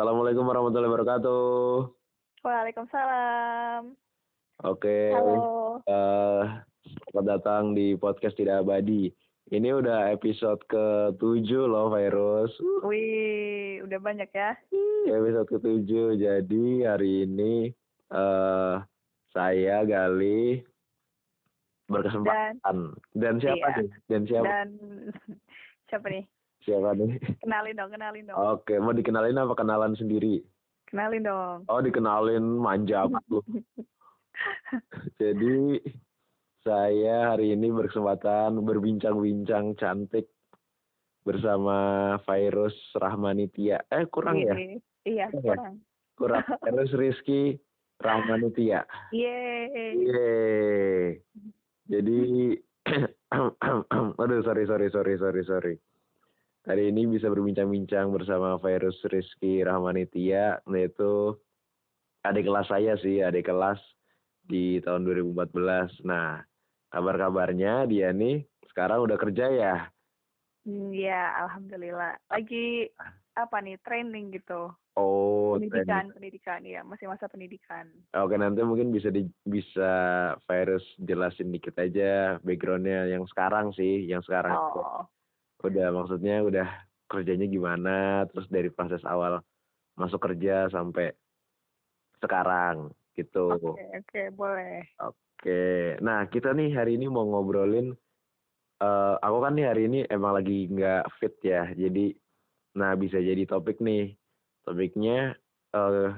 Assalamualaikum warahmatullahi wabarakatuh. Waalaikumsalam. Oke, Halo. eh, selamat datang di podcast tidak abadi. Ini udah episode ke-7 loh, Virus. Wih, udah banyak ya. Episode ke-7. Jadi hari ini eh saya Gali berkesempatan. Dan, siapa Iya. nih? Dan siapa? Dan siapa nih? Siapa nih? Kenalin dong, kenalin dong. Oke, mau dikenalin apa kenalan sendiri? Kenalin dong. Oh, dikenalin manja lu. Jadi saya hari ini berkesempatan berbincang-bincang cantik bersama Virus Rahmanitia. Eh kurang ya? Iya, Kurang ya? kurang. Kurang. Virus Rizky Rahmanitia. Yeay. Yeay. Jadi aduh sorry sorry sorry sorry sorry. Hari ini bisa berbincang-bincang bersama Virus Rizky Rahmanitia yaitu adik kelas saya sih, adik kelas di tahun 2014. Nah, kabar-kabarnya dia nih sekarang udah kerja ya. Hmm, Ya, alhamdulillah. Lagi apa nih? Training gitu. Oh, Pendidikan, pendidikan ya, masih masa pendidikan. Oke, nanti mungkin bisa di, bisa Virus jelasin dikit aja backgroundnya yang sekarang sih, yang sekarang. Oh, Udah maksudnya udah kerjanya gimana, terus dari proses awal masuk kerja sampai sekarang gitu. oke, oke, boleh. Oke, nah kita nih hari ini mau ngobrolin. eh aku kan nih hari ini emang lagi nggak fit ya, jadi, nah bisa jadi topik nih. Topiknya eh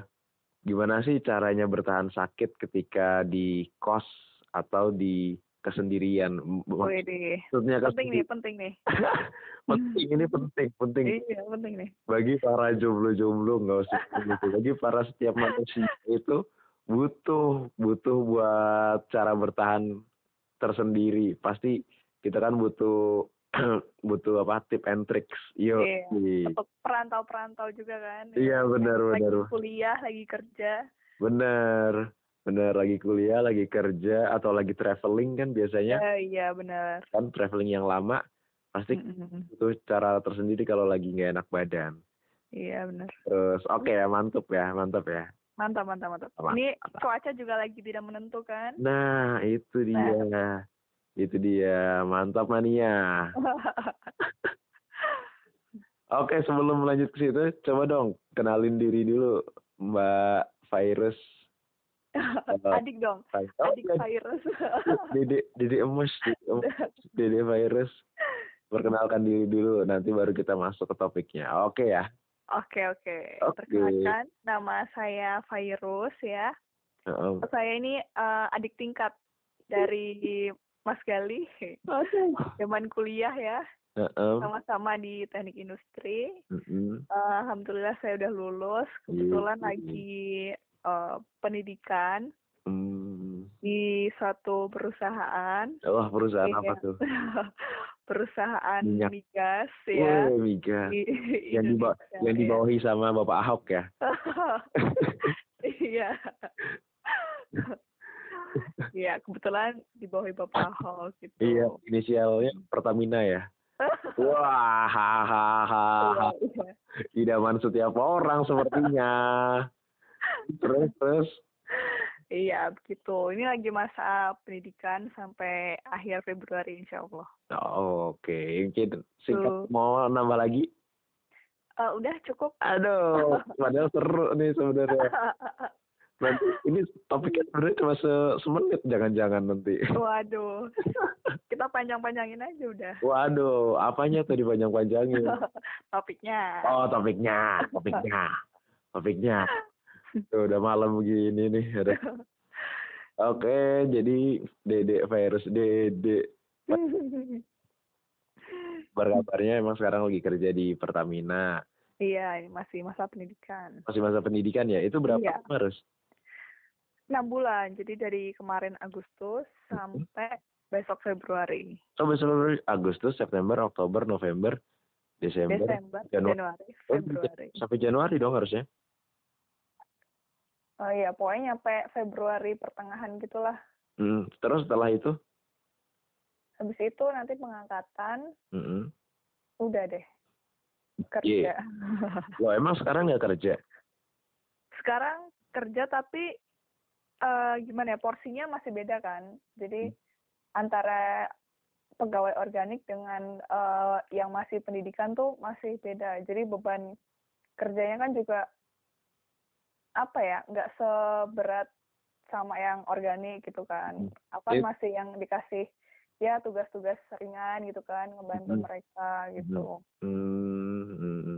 gimana sih caranya bertahan sakit ketika di kos atau di kesendirian? Deh. Maksudnya Penting nih, penting nih. penting ini penting, penting Iya, penting nih. bagi para jomblo-jomblo nggak usah gitu. Bagi para setiap manusia itu butuh butuh buat cara bertahan tersendiri. Pasti kita kan butuh butuh apa tip and tricks. Yo. Iya. Untuk perantau-perantau juga kan. Iya, benar, Lagi benar. kuliah, lagi kerja. Bener. Bener lagi kuliah, lagi kerja atau lagi traveling kan biasanya Eh, iya, benar. kan traveling yang lama pasti Mm-mm. butuh cara tersendiri kalau lagi nggak enak badan. Iya, benar. Terus oke ya mantap ya, mantap ya. Mantap, mantap, mantap. Ini cuaca juga lagi tidak menentu kan? Nah, itu dia. Itu dia. Mantap mania. Oke, sebelum lanjut ke situ, coba dong kenalin diri dulu, Mbak Virus. Adik dong, adik iya, virus. Dede, Dede Emus, Dede Virus. Perkenalkan diri dulu, nanti baru kita masuk ke topiknya. Oke ya. Oke, oke. Oke. Perkenalkan, nama saya Virus ya. Heeh. Saya ini eh, adik tingkat dari Mas Gali. Zaman kuliah ya, Heeh. sama-sama di teknik industri. Mm-mm. Eh, Alhamdulillah saya udah lulus. Kebetulan Iya. lagi eh, pendidikan Hmm. di suatu perusahaan. Wah, perusahaan Iya. apa tuh? perusahaan Minyak. migas ya. Wih, Miga. di Yang diba- Indonesia, yang ya. dibawahi sama Bapak Ahok ya. Iya. Iya, kebetulan di bawah Bapak Ahok gitu. Iya, inisialnya Pertamina ya. Wah, hahaha. Iya, iya. Idaman setiap orang sepertinya. Terus, terus. Iya, begitu. Ini lagi masa pendidikan sampai akhir Februari insya Allah. Oh, Oke, mungkin singkat Tuh. mau nambah lagi. Eh, udah cukup. Aduh, padahal seru nih sebenarnya. Nanti ini topiknya sebenarnya cuma se semenit, jangan-jangan nanti. Waduh. Kita panjang-panjangin aja udah. Waduh, apanya tuh dipanjang-panjangin? Topiknya. Oh, topiknya, topiknya, topiknya. Tuh, udah malam begini nih. Ada. Oke, jadi Dede virus Dede. Berkabarnya emang sekarang lagi kerja di Pertamina. Iya, masih masa pendidikan. Masih masa pendidikan ya? Itu berapa Iya. lama, Rus? enam bulan jadi dari kemarin Agustus sampai besok Februari Oh, besok Agustus, September, Oktober, November, Desember, Desember Januari. Januari Oh, Februari sampai Januari dong harusnya. Oh iya pokoknya sampai Februari pertengahan gitulah Hmm, terus setelah itu? habis itu nanti pengangkatan Mm-mm. udah deh kerja Loh, emang sekarang nggak kerja? sekarang kerja tapi eh gimana ya porsinya masih beda kan. Jadi antara pegawai organik dengan eh yang masih pendidikan tuh masih beda. Jadi beban kerjanya kan juga apa ya, nggak seberat sama yang organik gitu kan. Apa It masih yang dikasih ya tugas-tugas ringan gitu kan, ngebantu Mhm. mereka gitu. Mmm, mhm.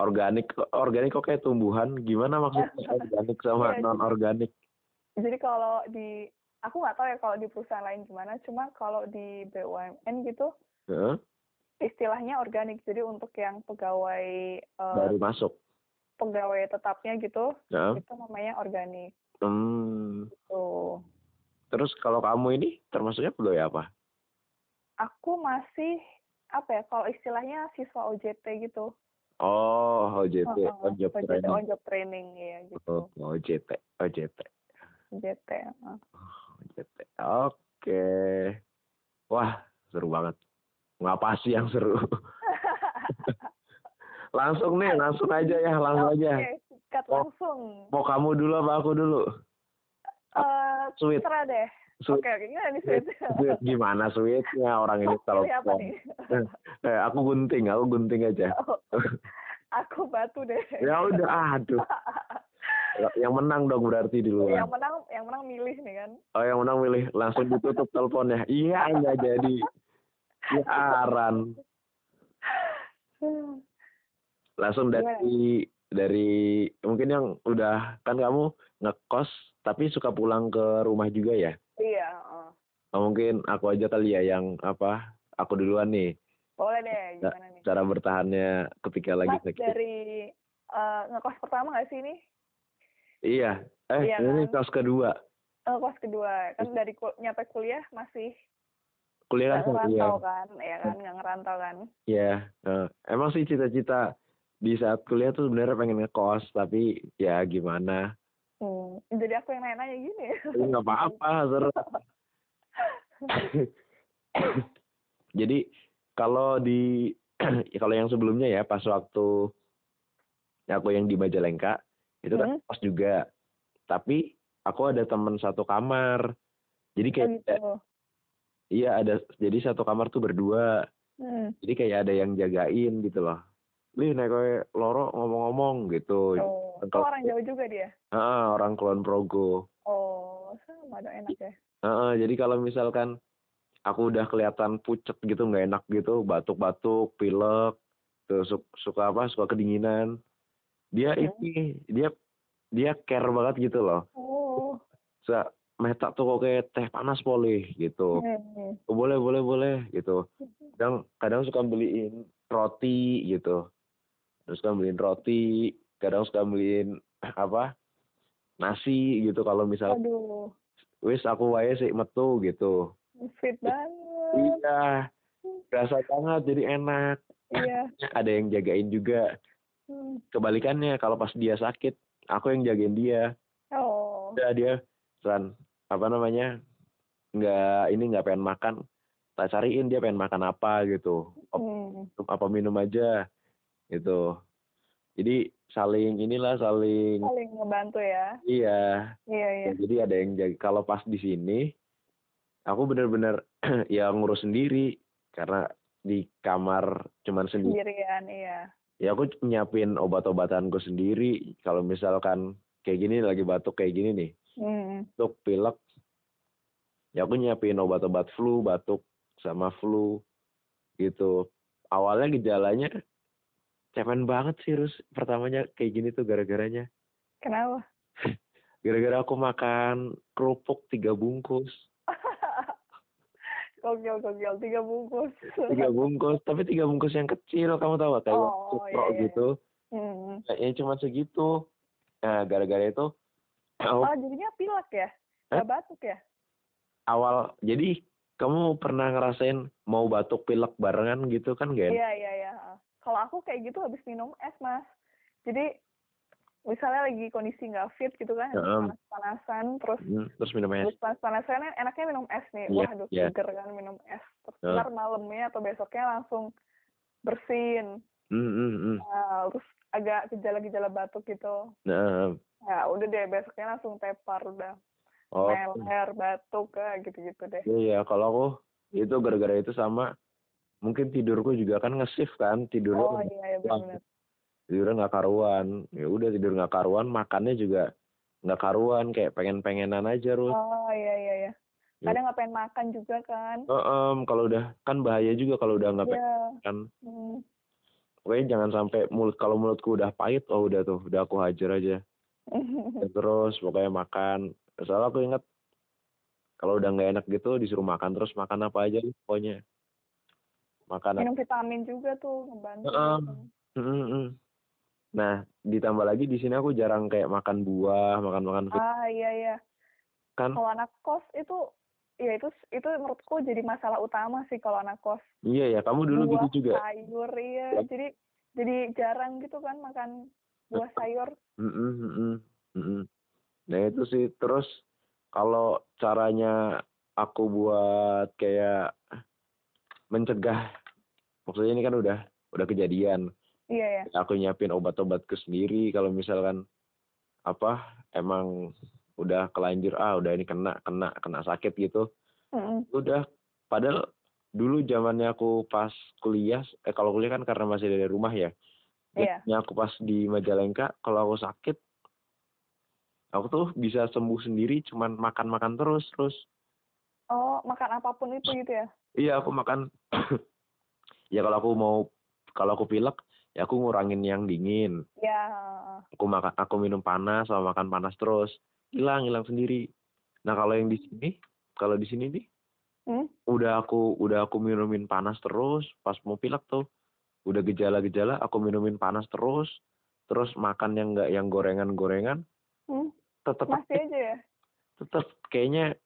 Organik organik kok kayak tumbuhan, gimana maksudnya organik sama Iya, non organik? Jadi kalau di aku nggak tahu ya kalau di perusahaan lain gimana, cuma kalau di BUMN gitu Heeh. istilahnya organik. Jadi untuk yang pegawai Baru masuk? Pegawai tetapnya gitu, Heeh. itu namanya organik, Mmm. gitu. Terus kalau kamu ini termasuknya pegawai apa? Aku masih apa ya, kalau istilahnya siswa OJT gitu. Oh, OJT, Heeh, on job OJT, training. on job training, Oh, gitu. OJT OJT. OJT, heeh. OJT. Oke. Wah, seru banget. Ngapa sih yang seru? Langsung nih, langsung aja ya, langsung aja. Oke, sikat Mau langsung. mau kamu dulu apa aku dulu? Eh, Sweet. terserah deh. Oke, oke, gimana nih Sweet, sweet? gimana sweetnya orang ini kalau eh, aku gunting, aku gunting aja. Oh, aku batu deh. Ya udah, aduh. Yang menang dong berarti di luar. yang menang, yang menang milih nih kan. Oh yang menang milih langsung ditutup teleponnya. Iya nggak jadi. Siaran. Langsung dari dari mungkin yang udah kan kamu ngekos tapi suka pulang ke rumah juga ya. Iya. heeh. Oh, mungkin aku aja kali ya yang apa? Aku duluan nih. Boleh deh, gimana nih? Cara bertahannya ketika lagi Mas sakit. dari eh, ngekos pertama nggak sih ini? Iya. Eh Iya ini kan? kos kedua. Ngekos kedua, kan dari kul nyampe kuliah masih Kuliah nggak kan iya. ngerantau kan, ya kan, nggak ngerantau kan. Iya. eh, emang sih cita-cita di saat kuliah tuh sebenarnya pengen ngekos tapi ya gimana? Hmm. Jadi aku yang nanya-nanya gini. Tapi nggak apa-apa seru. Jadi kalau di kalau yang sebelumnya ya pas waktu aku yang di Majalengka itu kan Hmm. kos juga. Tapi aku ada teman satu kamar. Jadi Oh kayak gitu. iya ada jadi satu kamar tuh berdua. Hmm. Jadi kayak ada yang jagain gitu loh. Lih nek kowe loro ngomong-ngomong gitu. Oh, Kalau- orang Jawa juga dia. Ah, orang Kulon Progo. Oh, sama dong enak ya. Heeh, jadi kalau misalkan aku udah kelihatan pucet gitu nggak enak gitu batuk-batuk pilek su- suka apa suka kedinginan dia Hmm. ini dia dia care banget gitu loh Oh. sa meta tuh kok kayak teh panas boleh gitu Hmm. oh, boleh boleh boleh gitu kadang kadang suka beliin roti gitu terus suka beliin roti kadang suka beliin apa nasi gitu kalau misal Aduh, wis aku wae sih metu gitu sweet banget. Iya, berasa banget jadi enak. Iya. Ada yang jagain juga. Hmm. Kebalikannya kalau pas dia sakit, aku yang jagain dia. Oh. Udah dia, San, apa namanya, nggak ini nggak pengen makan. Tak cariin dia pengen makan apa gitu. Hmm. apa minum aja gitu. Jadi saling inilah saling Saling ngebantu ya. iya. Iya, iya. Jadi ada yang jaga. Kalau pas di sini, aku bener-bener ya ngurus sendiri karena di kamar cuman sendiri. Sendirian, iya. Ya aku nyiapin obat-obatanku sendiri. Kalau misalkan kayak gini lagi batuk kayak gini nih, Hmm. batuk pilek, ya aku nyiapin obat-obat flu, batuk sama flu gitu. Awalnya gejalanya cemen banget sih, Rus. Pertamanya kayak gini tuh gara-garanya. Kenapa? Gara-gara aku makan kerupuk tiga bungkus. Gokil, gokil. Tiga bungkus. tiga bungkus tapi tiga bungkus yang kecil kamu tahu gak kayak Oh, iya, iya. gitu Hmm. kayaknya cuma segitu nah gara-gara itu aku Oh, jadinya pilek ya? Gak batuk ya? awal jadi kamu pernah ngerasain mau batuk pilek barengan gitu kan gak Iya, iya, iya. Kalau aku kayak gitu habis minum es, Mas. Jadi, misalnya lagi kondisi nggak fit gitu kan, Heeh. panas-panasan, terus Hmm, terus minum es panas-panasan kan enaknya minum es nih. Iya, Wah, aduh, iya. seger kan minum es. Terus ntar malamnya atau besoknya langsung bersin. Hmm, hmm, hmm. Nah, terus agak gejala-gejala batuk gitu. Nah, Ya udah deh besoknya langsung tepar udah oh, meler, batuk kayak gitu-gitu deh. iya kalau aku itu gara-gara itu sama mungkin tidurku juga kan nge-shift kan tidurnya Oh iya ya benar. tidurnya nggak karuan ya udah tidur nggak karuan makannya juga nggak karuan kayak pengen-pengenan aja terus Oh iya iya ya. Kadang nggak pengen makan juga kan. Oh, em, kalau udah kan bahaya juga kalau udah nggak pengen Iya. makan Hmm. pokoknya jangan sampai mulut kalau mulutku udah pahit oh udah tuh udah aku hajar aja terus pokoknya makan soalnya aku ingat kalau udah nggak enak gitu disuruh makan terus makan apa aja pokoknya makan Minum vitamin juga tuh ngebantu. Mm, mm. Nah, ditambah lagi di sini aku jarang kayak makan buah, makan-makan fit Ah iya iya. kan. Kalau anak kos itu ya itu itu menurutku jadi masalah utama sih kalau anak kos. Iya ya, kamu dulu buah, gitu juga. sayur iya. Ya. Jadi jadi jarang gitu kan makan buah sayur. Mm, mm. Nah, itu sih terus kalau caranya aku buat kayak mencegah maksudnya ini kan udah udah kejadian. Iya ya. Aku nyiapin obat-obatku sendiri kalau misalkan apa emang udah kelanjur ah udah ini kena kena kena sakit gitu. Mm-mm. udah padahal dulu zamannya aku pas kuliah eh kalau kuliah kan karena masih dari rumah ya Iya. Jadinya aku pas di Majalengka kalau aku sakit aku tuh bisa sembuh sendiri cuman makan-makan terus terus Oh makan apa pun itu gitu ya. iya aku makan ya kalau aku mau kalau aku pilek ya aku ngurangin yang dingin Ya. aku makan aku minum panas sama makan panas terus hilang hilang sendiri nah kalau yang di sini kalau di sini nih Hmm? udah aku udah aku minumin panas terus pas mau pilek tuh udah gejala-gejala aku minumin panas terus terus makan yang enggak yang gorengan-gorengan Hmm? tetap Masih aja ya. tetap kayaknya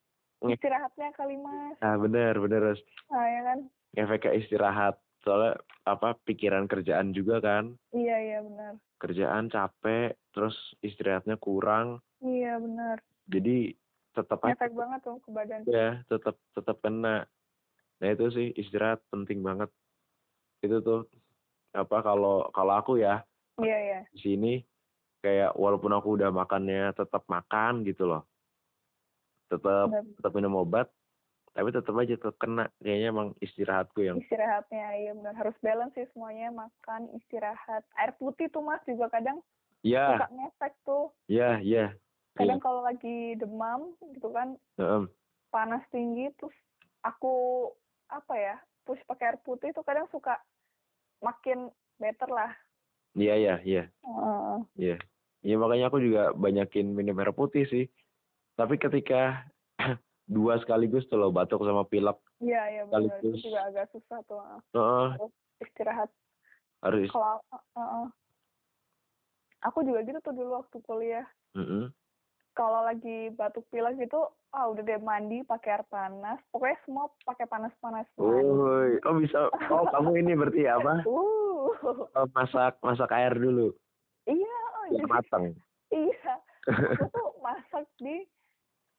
Istirahatnya kali mas. ah bener bener Ros. Ah ya kan. efeknya istirahat soalnya apa pikiran kerjaan juga kan Iya iya benar. kerjaan capek terus istirahatnya kurang Iya benar. jadi tetap Efek banget tuh ke badan. ya tetap tetap kena nah itu sih istirahat penting banget itu tuh apa kalau kalau aku ya Iya iya. di sini kayak walaupun aku udah makannya tetap makan gitu loh tetap tetap minum obat tapi tetap aja tetap kena. Kayaknya emang istirahatku yang Istirahatnya iya benar harus balance sih semuanya. Makan istirahat. Air putih tuh mas juga kadang ya suka ngefek tuh. Ya ya kadang kalau lagi demam gitu kan Heeh. panas tinggi terus aku apa ya push pakai air putih tuh kadang suka makin better lah. Iya iya iya. Heeh. iya. Iya makanya aku juga banyakin minum air putih sih. Tapi ketika dua sekaligus tuh loh batuk sama pilek iya iya benar itu Sekaligus. juga agak susah tuh ah. Heeh, istirahat harus kalau heeh. aku juga gitu tuh dulu waktu kuliah Heeh. kalau lagi batuk pilek gitu ah udah deh mandi pakai air panas pokoknya semua pakai panas-panas Woi, oh bisa. Oh, kamu ini berarti apa? uh Oh, masak masak air dulu, iya oh, jadi matang. iya aku tuh masak di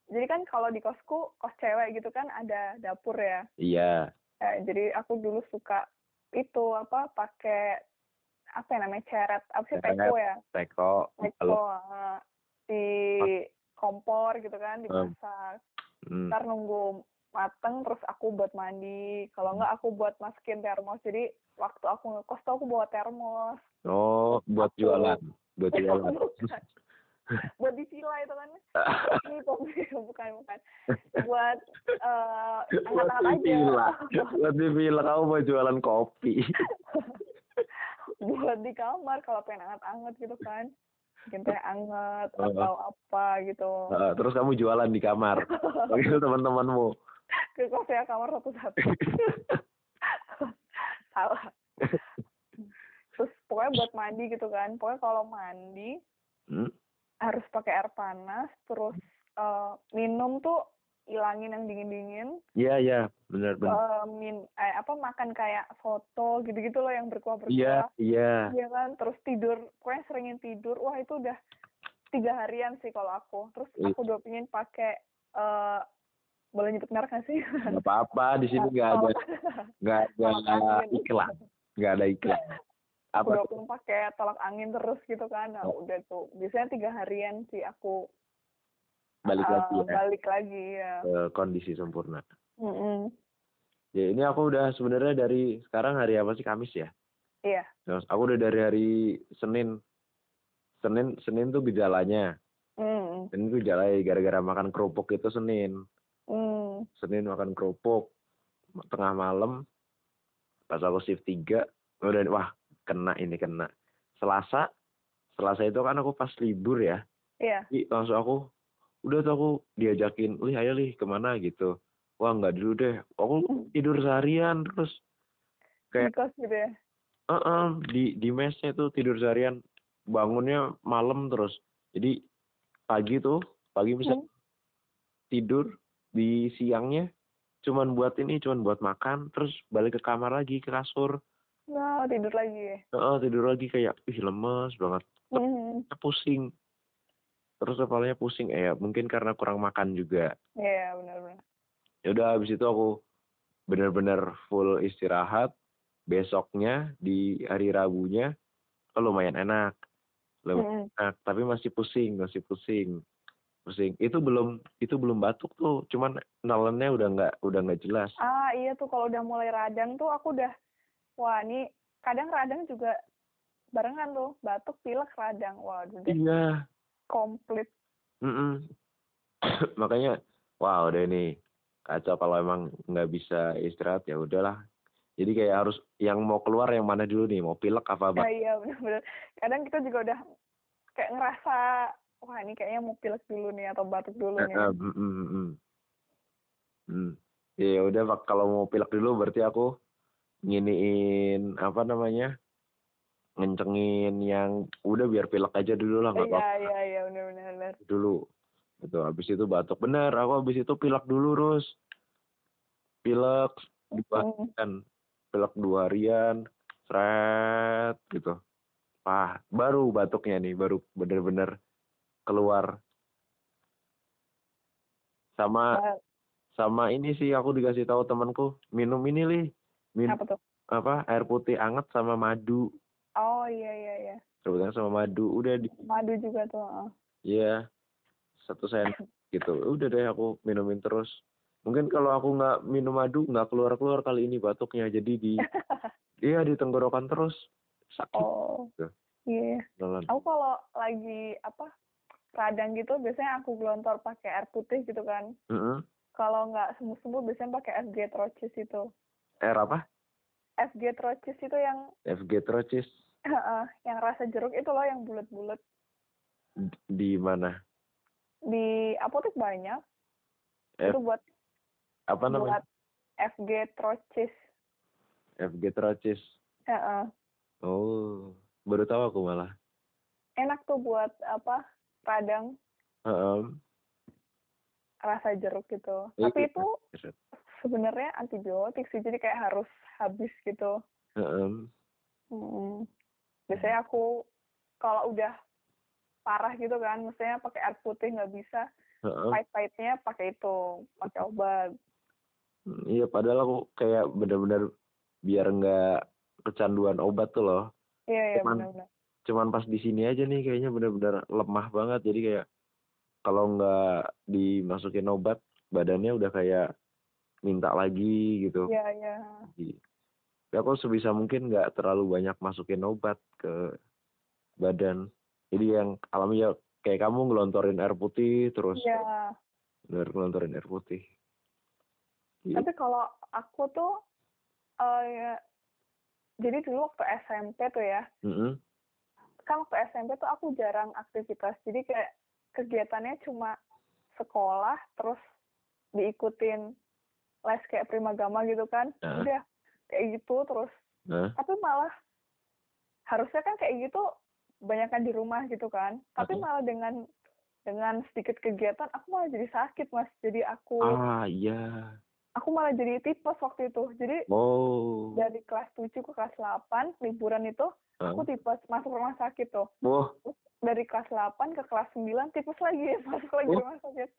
jadi kan kalau di kosku kos cewek gitu kan ada dapur ya. Iya. Eh, jadi aku dulu suka itu apa pakai apa yang namanya ceret. Apa sih teko ya? Teko. teko eh, di kompor gitu kan dimasak hmm. ntar nunggu mateng terus aku buat mandi. Kalau enggak aku buat masukin termos. Jadi waktu aku ngekos tuh aku bawa termos. Oh, buat Aku- jualan, buat jualan. Buat di villa itu kan. Ini bukan bukan. Buat eh buat angkat-angkat aja. buat di villa kamu mau jualan kopi. buat di kamar kalau pengen anget-anget gitu kan. Bikin teh anget atau apa gitu. Eh, terus kamu jualan di kamar, panggil teman-temanmu. ke kos ya kamar satu-satu. Salah. Terus pokoknya buat mandi gitu kan. Pokoknya kalau mandi Hmm? Harus pakai air panas terus eh, minum tuh ilangin yang dingin-dingin Iya, iya, benar benar. Eh, min eh, apa makan kayak soto gitu-gitu loh yang Iya, berkuah-berkuah iya. Iya kan, terus tidur, pokoknya seringin tidur. Wah itu udah tiga harian sih kalau aku. Terus Ih. aku udah pengen pakai, eh boleh nyebut merek nggak sih? Gak apa-apa, di sini nggak ada nggak ada iklan, nggak ada iklan. Aku Apa? dukung pakai tolak angin terus gitu kan nah, Oh. udah tuh biasanya tiga harian sih aku Balik eh, lagi ya balik lagi ya ke kondisi sempurna. Mm-mm. Ya ini aku udah sebenarnya dari sekarang hari apa sih Kamis ya? iya Terus aku udah dari hari Senin. Senin Senin tuh gejalanya. Mm. Senin tuh gejalanya gara-gara makan kerupuk itu Senin. Mm. Senin makan kerupuk tengah malam pas aku shift 3 udah wah kena ini kena. Selasa Selasa itu kan aku pas libur ya. iya Jadi langsung aku udah tuh aku diajakin, "Lih, ayo lih ke mana gitu." Wah, nggak dulu deh. Aku tidur seharian terus kayak Di kos gitu ya Heeh, di di mesnya tuh tidur seharian, bangunnya malam terus. Jadi pagi tuh, pagi bisa Hmm. tidur di siangnya cuman buat ini, cuman buat makan, terus balik ke kamar lagi ke kasur. Nah tidur lagi ya Heeh, tidur lagi kayak ih lemes banget, Mm. pusing. Terus kepalanya pusing, eh ya mungkin karena kurang makan juga. iya benar-benar Ya udah habis itu aku bener-bener full istirahat. Besoknya di hari Rabunya oh, lumayan enak. Lumayan Mm-mm. enak, tapi masih pusing, masih pusing. Pusing. Itu belum itu belum batuk tuh, cuman nelennya udah nggak udah nggak jelas. ah iya tuh kalau udah mulai radang tuh aku udah wah ini kadang radang juga barengan tuh batuk pilek radang waduh Iya. komplit Mm-mm. Makanya wah udah ini kacau kalau emang nggak bisa istirahat ya udahlah. Jadi kayak harus yang mau keluar yang mana dulu nih, mau pilek apa nah, iya benar-benar kadang kita juga udah kayak ngerasa wah ini kayaknya mau pilek dulu nih atau batuk dulu nih Heeh, mm, mm, mm. Hmm. Ya udah Pak, kalau mau pilek dulu berarti aku nginiin apa namanya? ngencengin yang udah biar pilek aja dulu lah nggak iya apa-apa iya iya benar-benar benar. dulu. Itu habis itu batuk bener, aku habis itu pilek dulu terus. Pilek harian, pilek dua harian, seret gitu. Wah, baru batuknya nih, baru bener-bener keluar. Sama sama ini sih aku dikasih tahu temanku minum ini lih minum apa tuh? apa air putih anget sama madu. Oh iya iya iya. Sebetulnya sama madu udah di madu juga tuh heeh. ya satu sendok gitu. Udah deh aku minumin terus. Mungkin kalau aku nggak minum madu nggak keluar keluar kali ini batuknya. Jadi di iya di tenggorokan terus. Sakit. Oh Gitu. iya. Nelan. aku kalau lagi apa radang gitu biasanya aku gelontor pakai air putih gitu kan. Heeh. kalau nggak sembuh sembuh biasanya pakai FG Trocis itu air apa? FG Trocis itu yang FG Trocis yang rasa jeruk itu loh yang bulat-bulat. Di mana? Di apotek banyak. F, itu buat apa namanya? buat FG Trocis FG Trocis Heeh. oh baru tahu aku malah. Enak tuh buat apa? Radang. Heeh. rasa jeruk gitu. Iya, tapi iya. itu sebenarnya antibiotik sih jadi kayak harus habis gitu Heeh. Mm. biasanya aku kalau udah parah gitu kan misalnya pakai air putih nggak bisa Heeh. pahit-pahitnya pakai itu pakai obat Iya, padahal aku kayak bener-bener biar nggak kecanduan obat tuh loh. iya iya Cuman- benar-benar Cuman pas di sini aja nih kayaknya bener-bener lemah banget. Jadi kayak kalau nggak dimasukin obat, badannya udah kayak minta lagi gitu. iya iya Jadi, ya aku sebisa mungkin nggak terlalu banyak masukin obat ke badan. Jadi yang alami ya kayak kamu ngelontorin air putih terus iya bener ngelontorin air putih. Iya. tapi kalau aku tuh eh ya, jadi dulu waktu SMP tuh ya Mm-mm. kan waktu SMP tuh aku jarang aktivitas jadi kayak kegiatannya cuma sekolah terus diikutin les kayak primagama gitu kan Nah. udah kayak gitu terus Nah, tapi malah harusnya kan kayak gitu banyakkan di rumah gitu kan tapi Mhm. malah dengan dengan sedikit kegiatan aku malah jadi sakit mas jadi aku ah iya. aku malah jadi tipes waktu itu jadi Oh. dari kelas 7 ke kelas 8 liburan itu Ah. aku tipes masuk rumah sakit tuh Wah, dari kelas 8 ke kelas 9 tipes lagi masuk lagi Oh. rumah sakit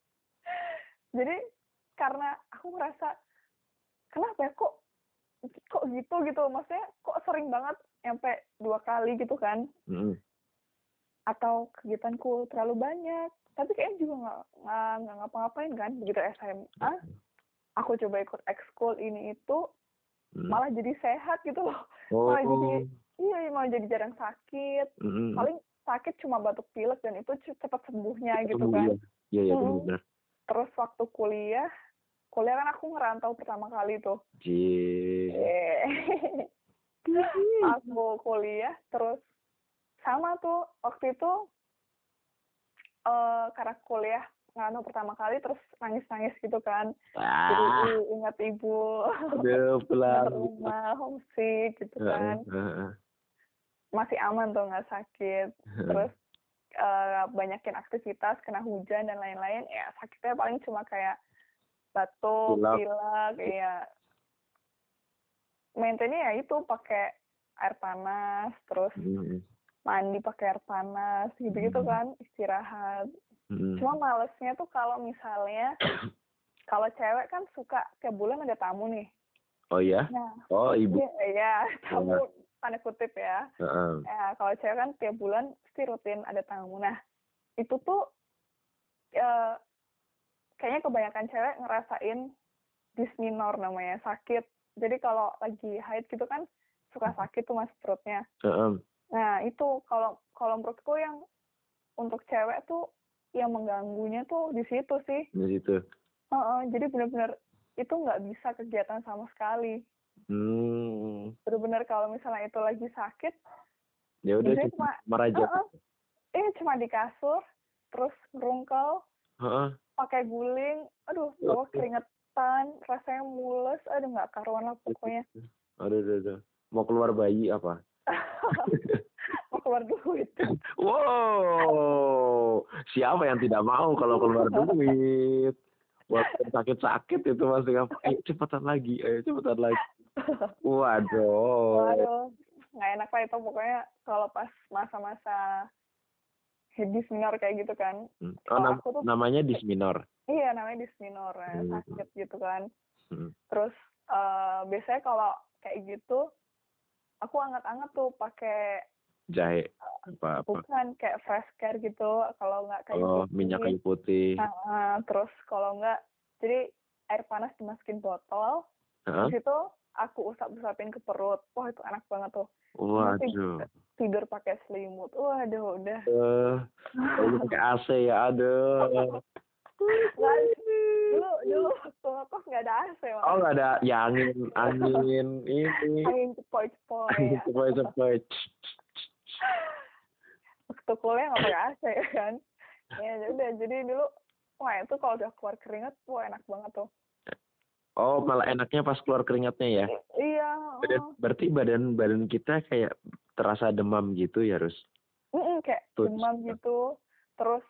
jadi karena aku merasa kenapa ya kok kok gitu gitu maksudnya kok sering banget sampai dua kali gitu kan Mm-mm. atau kegiatanku terlalu banyak tapi kayaknya juga nggak nggak ngapa-ngapain kan begitu SMA aku coba ikut ekskul ini itu Mm. malah jadi sehat gitu loh Oh. malah jadi iya malah jadi jarang sakit Mm-mm. paling sakit cuma batuk pilek dan itu ce- cepat sembuhnya gitu Sembuh, kan Iya, iya, iya Mm. benar. terus waktu kuliah kuliah kan aku ngerantau pertama kali tuh. Cie. Eh. aku kuliah terus sama tuh waktu itu eh karena kuliah ngerantau pertama kali terus nangis-nangis gitu kan. Jadi Ah, i- ingat ibu. Aduh, rumah homesick gitu kan. Heeh, masih aman tuh nggak sakit. Terus eh, banyakin aktivitas kena hujan dan lain-lain ya sakitnya paling cuma kayak batuk Pilek. pilek ya maintainnya ya itu pakai air panas terus Mm, mandi pakai air panas gitu-gitu Hmm. kan istirahat mm. cuma malesnya tuh kalau misalnya kalau cewek kan suka tiap bulan ada tamu nih Oh ya? nah Oh ibu. iya ya, tamu tanda kutip ya Heeh. ya kalau cewek kan tiap bulan pasti rutin ada tamu nah itu tuh eh, kayaknya kebanyakan cewek ngerasain disminor namanya sakit jadi kalau lagi haid gitu kan suka sakit tuh mas perutnya Heeh. nah itu kalau kalau menurutku yang untuk cewek tuh yang mengganggunya tuh di situ sih Di situ. Heeh, jadi benar-benar itu nggak bisa kegiatan sama sekali Hmm. benar-benar kalau misalnya itu lagi sakit Ya udah cuma merajat. Heeh. Eh cuma di kasur, terus ngerungkel, Heeh. Pakai guling, aduh, bawa keringetan, rasanya mules, aduh nggak karuan lah pokoknya. Aduh, aduh, aduh. Mau keluar bayi apa? Mau keluar duit. Wow, siapa yang tidak mau kalau keluar duit? Buat sakit-sakit itu masih apa? Ayo cepetan lagi, ayo cepetan lagi. Waduh. Waduh, nggak enak lah itu pokoknya kalau pas masa-masa hebis minor kayak gitu kan. Hmm. Oh, nam- aku tuh- namanya disminor. Iya namanya disminor, ya, Hmm. sakit gitu kan. Hmm. Terus eh, biasanya kalau kayak gitu, aku anget-anget tuh pakai Jahe apa apa? bukan kayak fresh care gitu kalau nggak kayak Oh, putih. minyak kayu putih. Nah, eh, terus kalau nggak jadi air panas dimasukin botol Heeh. terus itu aku usap-usapin ke perut wah itu enak banget tuh Waduh. tidur pakai selimut waduh udah Eh, ini pakai AC ya, aduh. Dulu dulu waktu ngekos nggak ada AC Mas. Oh nggak ada ya angin angin ini angin cepoi-cepoi angin ya. sepoi sepoi. waktu kuliah nggak pakai AC kan ya udah jadi dulu wah itu kalau udah keluar keringat wah enak banget tuh Oh malah enaknya pas keluar keringatnya ya. Iya Badan, berarti badan badan kita kayak terasa demam gitu ya harus. Mm-mm, kayak Tuh, demam gitu terus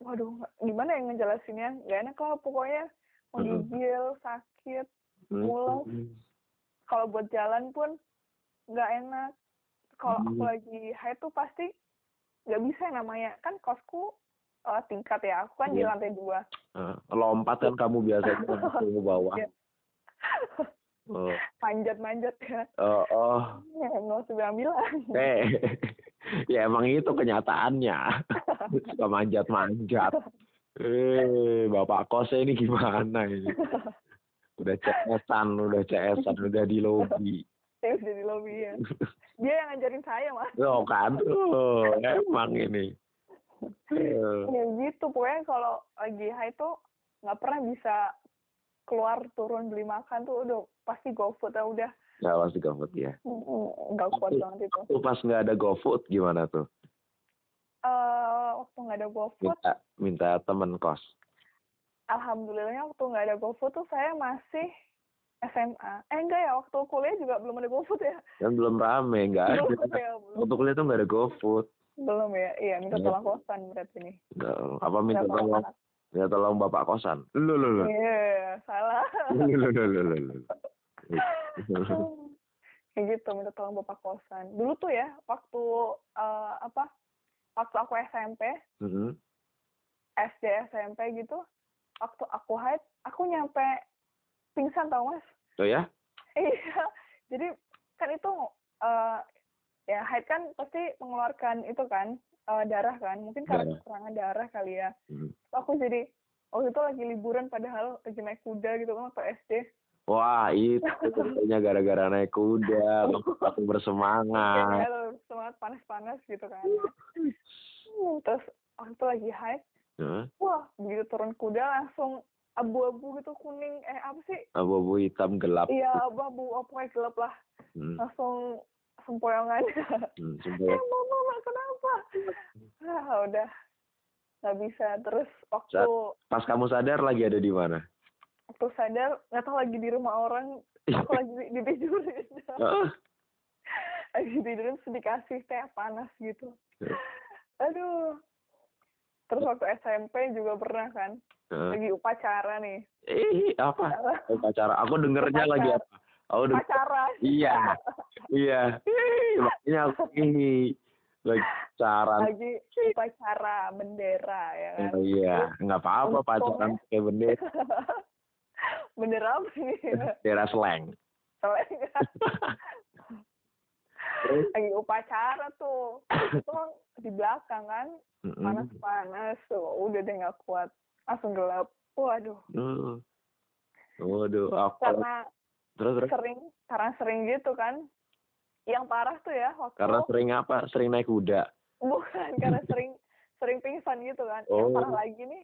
waduh gimana yang ngejelasinnya nggak enak lah pokoknya Mm-mm. menggigil sakit Hmm. Mules. kalau buat jalan pun nggak enak kalau aku Hmm. lagi haid tuh pasti nggak bisa namanya kan kosku eh, tingkat ya aku kan di Iya. lantai dua Eh, lompat kan kamu biasanya ke bawah. Iya. Oh, manjat-manjat ya oh, oh. ya nggak usah bilang-bilang Eh, ya emang itu kenyataannya. Suka manjat-manjat. Eh, bapak kosnya ini gimana ini? Udah CS-an, udah CS-an, udah di lobi. saya udah di lobby ya dia yang ngajarin saya mas Oh kan, tuh, emang ini. Eh, ya gitu pokoknya kalau lagi haid tuh nggak pernah bisa keluar turun beli makan tuh udah pasti GoFood ya udah Nggak pasti GoFood ya. mm, nggak kuat banget itu Tuh pas nggak ada GoFood gimana tuh? eh waktu nggak ada GoFood Minta, minta temen kos. alhamdulillahnya waktu nggak ada GoFood tuh saya masih SMA eh enggak ya waktu kuliah juga belum ada GoFood ya Kan belum rame, nggak ada. ya belum Waktu kuliah tuh nggak ada GoFood. Belum ya iya minta Iya. tolong kosan berarti nih apa minta tolong, minta tolong bapak kosan. Lu, lu, lu. iya salah Lu, lu, lu, lu, lu, kayak gitu minta tolong bapak kosan dulu tuh ya waktu eh, apa waktu aku SMP Mhm. SD SMP gitu waktu aku haid aku nyampe pingsan tau mas Oh ya? iya jadi kan itu uh, ya haid kan pasti mengeluarkan itu kan uh, darah kan mungkin karena Darah. kekurangan darah kali ya Hmm. aku jadi waktu itu lagi liburan padahal lagi naik kuda gitu kan waktu SD Wah, itu ceritanya gara-gara naik kuda, aku bersemangat. Iya, semangat panas-panas gitu kan Hmm, terus waktu itu lagi haid Hah? wah begitu turun kuda langsung abu-abu gitu kuning eh apa sih Abu-abu hitam gelap. iya abu-abu oh, pokoknya gelap lah Hmm. langsung sempoyongan Hmm, eh ya. mama kenapa ah udah nggak bisa terus waktu Saat- Pas kamu sadar lagi ada di mana? waktu sadar nggak tahu lagi di rumah orang aku lagi di- ditidurin Ah, lagi tidurin dikasih teh panas gitu aduh terus waktu SMP juga pernah kan ah. lagi upacara nih Eh, apa? Upacara. Aku dengernya Upacara. lagi apa? Aku denger, upacara iya, iya. Makanya aku ini lagi pacaran. lagi upacara bendera ya kan? Oh, iya, nggak apa-apa pacaran ya. pakai bendera, bendera apa nih? Bendera slang. Soalnya Terus? lagi upacara tuh. Itu di belakang kan? Panas-panas tuh. Udah deh nggak kuat. Langsung gelap. Waduh. Uh. Waduh, aku karena terus terus sering karena sering gitu kan yang parah tuh ya waktu karena sering apa? Sering naik kuda. bukan karena sering sering pingsan gitu kan yang Oh. parah lagi nih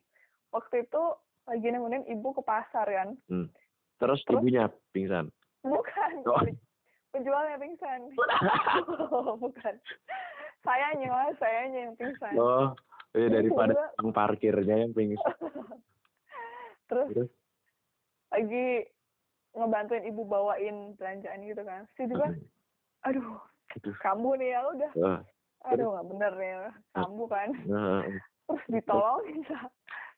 waktu itu lagi nemenin ibu ke pasar kan Terus Terus? ibunya pingsan. bukan Oh. penjualnya pingsan bukan sayanya sayanya yang pingsan Oh, ya daripada tukang parkirnya yang pingsan. terus Terus? lagi ngebantuin ibu bawain belanjaan gitu kan si juga aduh Aduh. kambuh nih ya udah Ah, aduh nggak bener nih kambuh kan ah, terus ditolongin Sa,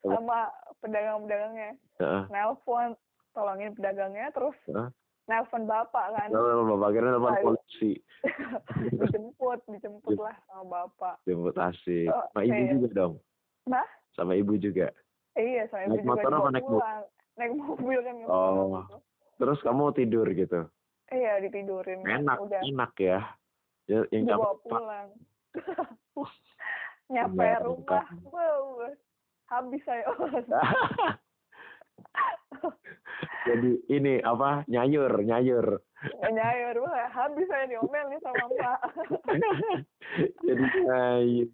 sama pedagang-pedagangnya ah, nelpon tolongin pedagangnya terus ah. nelpon bapak kan Kalau bapak kira Aduh. polisi, dijemput dijemput lah sama bapak jemput asik. Oh, Sama ibu iya. juga dong. Nah? Sama ibu juga. iya saya Naik juga motor apa naik mobil? naik mobil kan Oh. Terus kamu tidur gitu. iya ditidurin Enak, udah enak ya. Ya, yang dibawa Pak. pulang nyampe rumah Pak. wow habis saya Jadi ini apa? Nyayur, nyayur. nggak nyayur wah habis saya diomel nih sama mbak Jadi nyayur.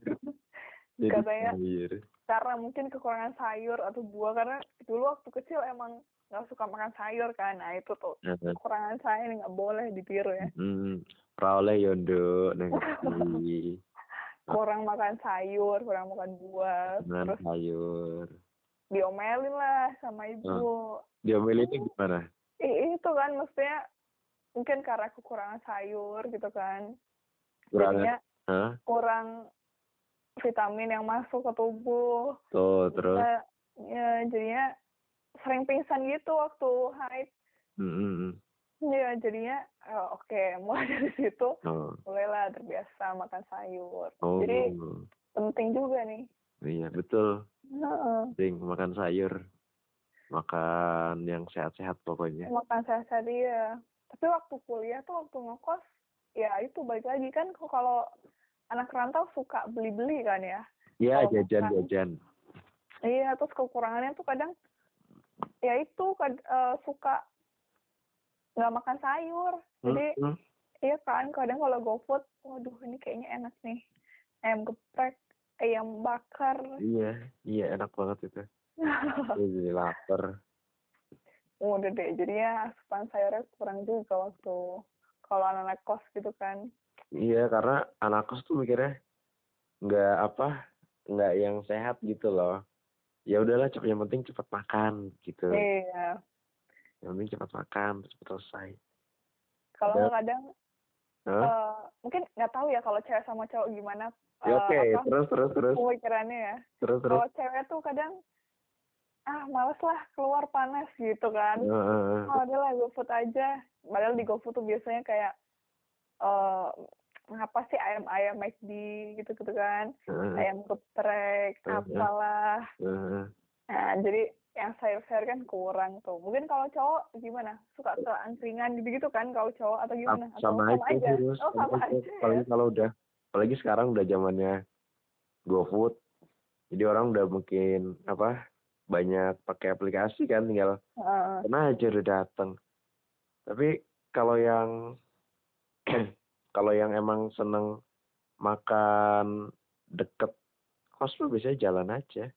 Jadi Katanya, nyayur. karena mungkin kekurangan sayur atau buah karena dulu waktu kecil emang nggak suka makan sayur kan nah itu tuh Nah, kekurangan saya ini nggak boleh ditiru ya Hmm, Raoleh yondo kurang makan sayur kurang makan buah dengan terus sayur. diomelin lah sama ibu Diomelinnya gimana? I- itu kan maksudnya mungkin karena kekurangan sayur gitu kan Kurang jadinya Hah? kurang vitamin yang masuk ke tubuh Tuh, terus. Ya, ya jadinya sering pingsan gitu waktu haid Hmm, hmm, hmm. ya jadinya eh, oke mulai dari situ Oh, mulailah terbiasa makan sayur oh. jadi penting juga nih Iya, betul. Heeh. Sering makan sayur. Makan yang sehat-sehat pokoknya. makan sehat dia tapi waktu kuliah tuh waktu ngekos ya itu balik lagi kan kalau anak rantau suka beli-beli kan ya Iya, jajan-jajan. iya terus kekurangannya tuh kadang ya itu kad- eh, suka nggak makan sayur jadi Hmm, iya kan kadang kalau GoFood waduh ini kayaknya enak nih ayam geprek ayam bakar Iya, iya enak banget itu. Gue jadi lapar. udah deh jadinya asupan sayurnya kurang juga waktu kalau anak-anak kos gitu kan Iya, karena anak kos tuh mikirnya nggak apa, nggak yang sehat gitu loh. Ya udahlah, yang penting cepat makan gitu. iya Yang penting cepat makan, cepat selesai. kalau nggak kadang Hah? eh, mungkin nggak tahu ya kalau cewek sama cowok gimana Ya, eh, Oke, apa, terus terus terus pemikirannya ya terus terus. kalau cewek tuh kadang ah males lah keluar panas gitu kan Heeh. oh adalah GoFood aja padahal di GoFood tuh biasanya kayak eh apa sih ayam-ayam McD gitu-gitu kan Heeh. ayam geprek Mhm. apalah Heeh. nah jadi yang sayur-sayur kan kurang tuh. Mungkin kalau cowok gimana? Suka ke angkringan gitu-gitu kan kalau cowok atau gimana? Atau sama, sama aja, terus Oh, sama, aja. aja. apalagi ya? kalau udah apalagi sekarang udah zamannya GoFood jadi orang udah mungkin apa banyak pakai aplikasi kan tinggal karena aja udah datang tapi kalau yang kalau yang emang seneng makan deket kos mah biasanya jalan aja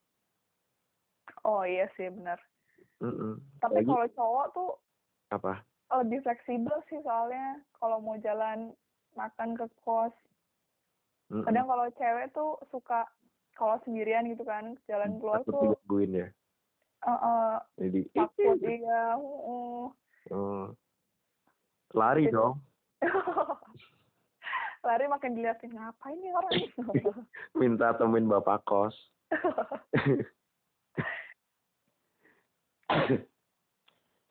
Oh iya sih benar. Mm-mm. Tapi Apalagi- kalau cowok tuh apa lebih fleksibel sih soalnya kalau mau jalan makan ke kos. Mm-mm. Kadang kalau cewek tuh suka kalau sendirian gitu kan jalan keluar takut tuh digangguin ya eh, eh, jadi takut iya. heeh. Oh. lari Gitu. dong Lari makin diliatin ngapain nih orang minta temuin bapak kos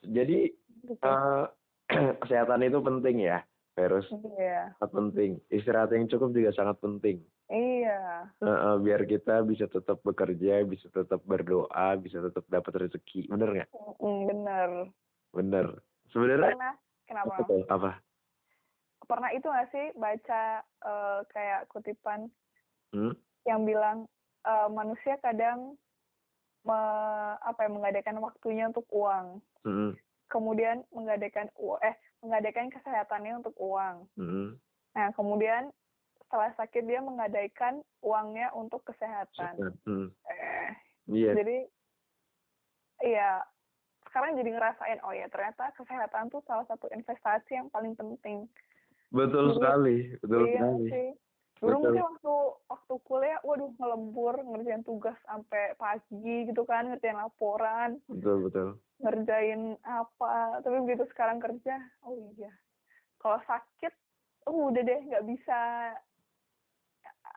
jadi Gitu. eh, kesehatan itu penting ya virus Iya. sangat penting istirahat yang cukup juga sangat penting Iya. Biar kita bisa tetap bekerja bisa tetap berdoa bisa tetap dapat rezeki bener nggak bener. bener sebenarnya kenapa? apa Pernah itu nggak sih baca eh, kayak kutipan Hmm? yang bilang eh, manusia kadang me- apa ya menggadaikan waktunya untuk uang, Mm-mm. kemudian menggadaikan eh menggadaikan kesehatannya untuk uang. Mm-mm. Nah kemudian setelah sakit dia menggadaikan uangnya untuk kesehatan. Hmm. Eh, iya jadi iya sekarang jadi ngerasain oh ya ternyata kesehatan tuh salah satu investasi yang paling penting. Betul Dulu- sekali betul iya sekali sih. Dulu Betul. mungkin waktu waktu kuliah, waduh ngelembur ngerjain tugas sampai pagi gitu kan, ngerjain laporan, betul betul ngerjain apa. Tapi begitu sekarang kerja, oh iya. Kalau sakit, uh, udah deh nggak bisa